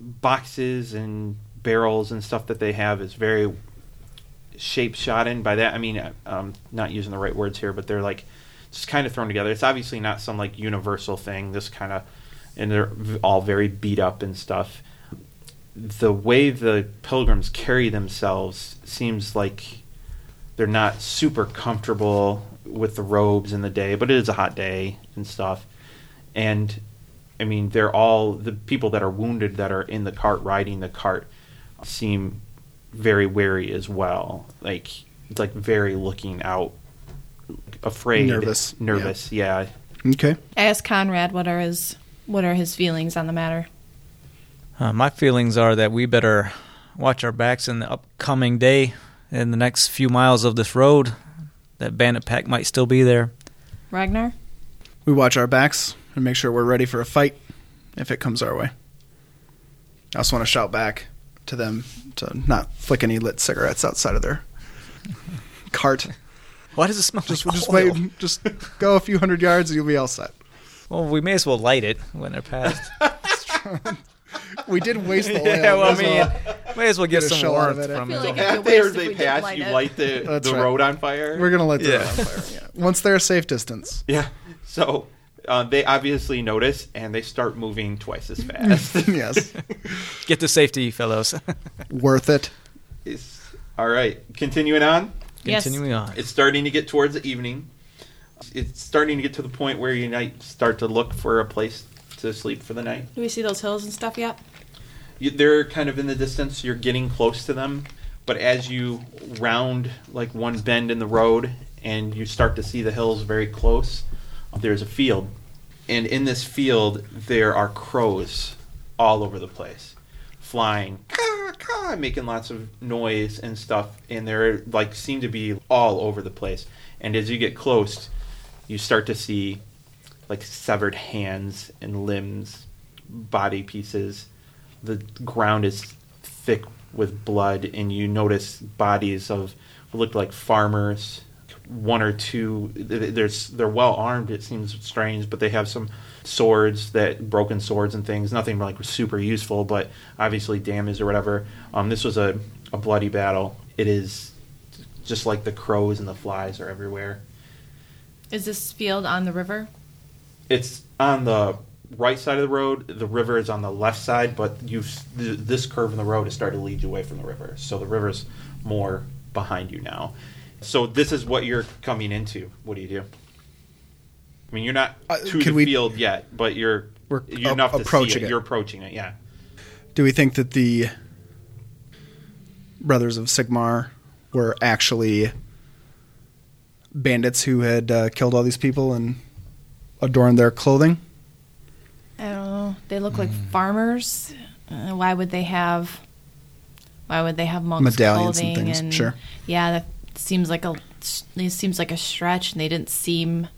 boxes and barrels and stuff that they have is very shape shot in. By that I mean I'm not using the right words here, but they're like just kind of thrown together. It's obviously not some like universal thing. This kind of and they're all very beat up and stuff. The way the pilgrims carry themselves seems like they're not super comfortable with the robes in the day, but it is a hot day and stuff. And I mean, they're all the people that are wounded that are in the cart riding the cart seem very wary as well. Like it's like very looking out, afraid, Nervous, yeah. nervous. Yeah. Okay. I asked Conrad what are his what are his feelings on the matter. Uh, my feelings are that we better watch our backs in the upcoming day. In the next few miles of this road, that bandit pack might still be there. Ragnar? We watch our backs and make sure we're ready for a fight if it comes our way. I also want to shout back to them to not flick any lit cigarettes outside of their cart. Why does it smell Just like just oil? wait, just go a few hundred yards and you'll be all set. Well, we may as well light it when they're past. We did waste the oil. yeah, well, I mean, well. may as well get, Get some show warmth it, from it. like So it'd be a after waste they pass, you light the That's the right. road on fire. we're gonna let the Yeah. road on fire. Yeah. Once they're a safe distance. yeah. So uh, they obviously notice and they start moving twice as fast. yes, Get to safety, fellows. worth it. It's- all right, continuing on. Yes. Continuing on. It's starting to get towards the evening. It's starting to get to the point where you might start to look for a place to sleep for the night. Do we see those hills and stuff yet? You, they're kind of in the distance. You're getting close to them, but as you round like one bend in the road and you start to see the hills very close, there's a field, and in this field there are crows all over the place, flying, caw, caw, making lots of noise and stuff, and they're like seem to be all over the place. And as you get close, you start to see like severed hands and limbs, body pieces. The ground is thick with blood, and you notice bodies of what look like farmers. One or two, there's they're well armed. It seems strange, but they have some swords that broken swords and things. Nothing like super useful, but obviously damaged or whatever. Um, this was a, a bloody battle. It is just like the crows and the flies are everywhere. Is this field on the river? It's on the right side of the road. The river is on the left side, but you th- this curve in the road has started to lead you away from the river. So the river's more behind you now. So this is what you're coming into. What do you do? I mean, you're not Uh, to can the we- field yet, but you're We're you're a- enough to see approaching it. it. You're approaching it. Yeah. Do we think that the brothers of Sigmar were actually bandits who had uh, killed all these people and adorned their clothing? I don't know. They look like farmers. Uh, why would they have? Why would they have monks Medallions and clothing things, sure. Yeah, that seems like a. It seems like a stretch, and they didn't seem.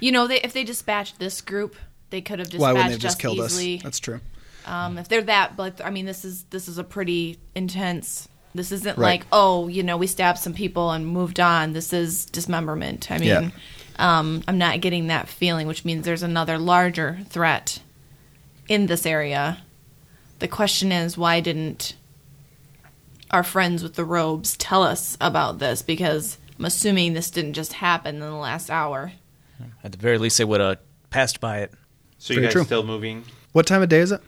You know, they, if they dispatched this group, they could have dispatched Why wouldn't they us just killed easily. us? That's true. Um, if they're that, but I mean, this is this is a pretty intense. This isn't Right. like oh, you know, we stabbed some people and moved on. This is dismemberment. I mean, Yeah. um, I'm not getting that feeling, which means there's another larger threat in this area. The question is, why didn't our friends with the robes tell us about this? Because I'm assuming this didn't just happen in the last hour. At the very least, they would have passed by it. So you Very guys true. still moving? What time of day is it?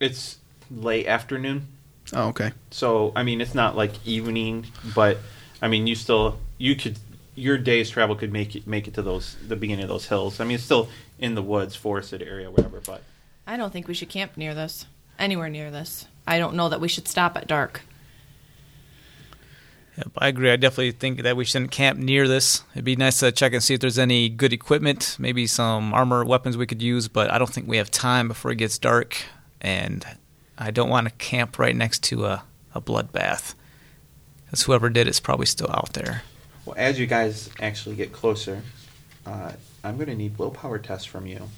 It's late afternoon. Oh, okay. So I mean, it's not like evening, but I mean, you still you could your day's travel could make it make it to those the beginning of those hills. I mean, it's still in the woods, forested area, whatever. But I don't think we should camp near this, anywhere near this. I don't know that we should stop at dark. Yep, I agree. I definitely think that we shouldn't camp near this. It'd be nice to check and see if there's any good equipment, maybe some armor, weapons we could use, but I don't think we have time before it gets dark, and I don't want to camp right next to a, a bloodbath. Because whoever did it's probably still out there. well, as you guys actually get closer, uh, I'm going to need willpower tests from you,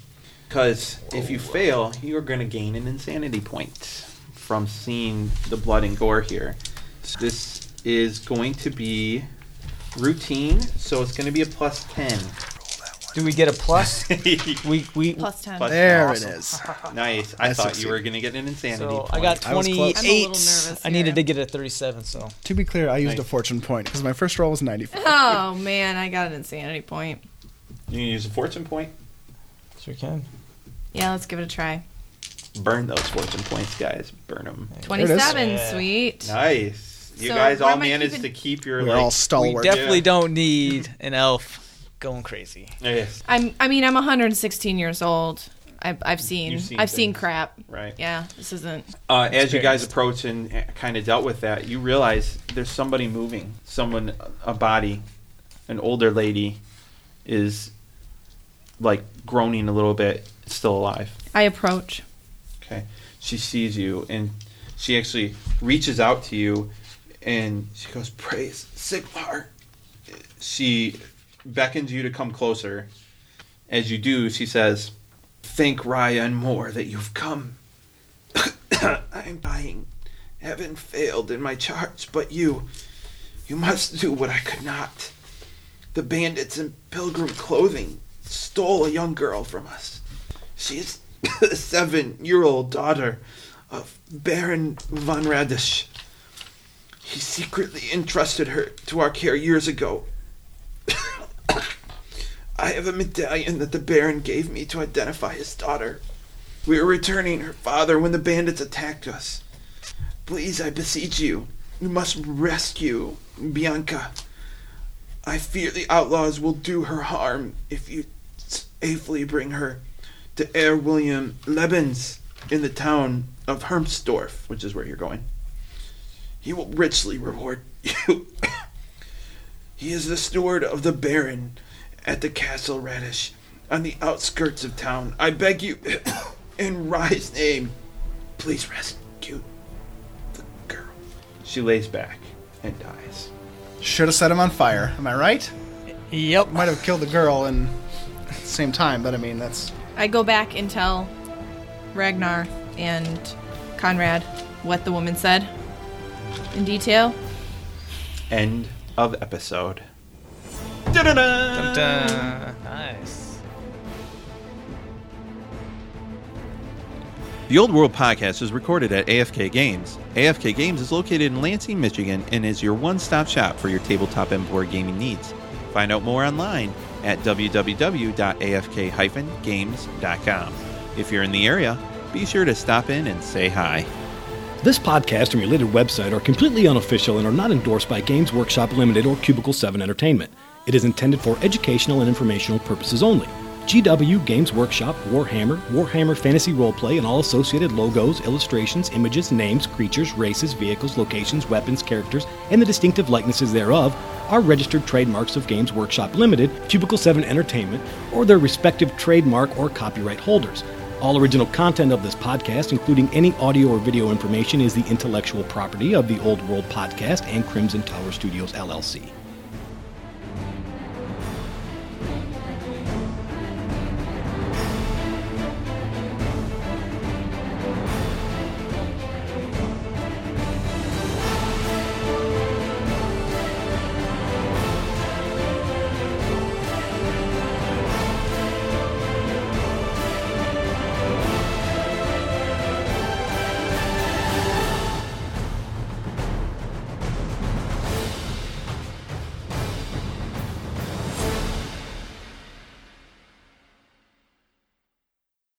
because if you fail, you are going to gain an insanity point from seeing the blood and gore here. So this is going to be routine, so it's going to be a plus ten. Do we get a plus? we we Plus 10. Plus- There awesome. it is. Nice. I, I thought succeed. you were going to get an insanity. so point. I got I was close. 28. I'm a little nervous I needed to get a 37, so To be clear, I used Nice. a fortune point because my first roll was 94. Oh, man, I got an insanity point. You can use a fortune point. sure can. Yeah, let's give it a try. Burn those fortune points, guys. Burn them. 27, Yeah. sweet. Nice. You So, guys all managed keeping- to keep your We're like. all We stalwart. definitely Yeah. don't need an elf going crazy. Yes. I'm. I mean, I'm 116 years old. I've, I've seen. Seen I've seen crap. Right. Yeah, this isn't. Uh, as you guys approach and kind of dealt with that, you realize there's somebody moving. Someone, a body, an older lady, is like groaning a little bit, still alive. I approach. Okay. She sees you and she actually reaches out to you and she goes, Praise Sigmar. She beckons you to come closer. As you do, she says, Thank Rhya and more that you've come. I'm dying. Heaven failed in my charge, but you, you must do what I could not. The bandits in pilgrim clothing stole a young girl from us. She is the seven year old daughter of Baron von Radisch. He secretly entrusted her to our care years ago. I have a medallion that the Baron gave me to identify his daughter. We were returning her father when the bandits attacked us. Please, I beseech you, you must rescue Bianca. I fear the outlaws will do her harm if you safely bring her to Herr William Lebens in the town of Hermsdorf, which is where you're going. He will richly reward you. he is the steward of the Baron at the Castle Radish on the outskirts of town. I beg you, in Rye's name, please rescue the girl. She lays back and dies. Should have set him on fire. Am I right? Yep. Might have killed the girl and at the same time, but I mean that's I go back and tell Ragnar and Conrad what the woman said in detail. End of episode. Dun-dun. Nice. The Old World Podcast is recorded at AFK Games. AFK Games is located in Lansing, Michigan, and is your one stop shop for your tabletop and board gaming needs. Find out more online at www.afk-games.com. If you're in the area, be sure to stop in and say hi. This podcast and related website are completely unofficial and are not endorsed by Games Workshop Limited or Cubicle 7 Entertainment. It is intended for educational and informational purposes only. GW, Games Workshop, Warhammer, Warhammer Fantasy Roleplay, and all associated logos, illustrations, images, names, creatures, races, vehicles, locations, weapons, characters, and the distinctive likenesses thereof are registered trademarks of Games Workshop Limited, Cubicle 7 Entertainment, or their respective trademark or copyright holders. All original content of this podcast, including any audio or video information, is the intellectual property of the Old World Podcast and Crimson Tower Studios LLC.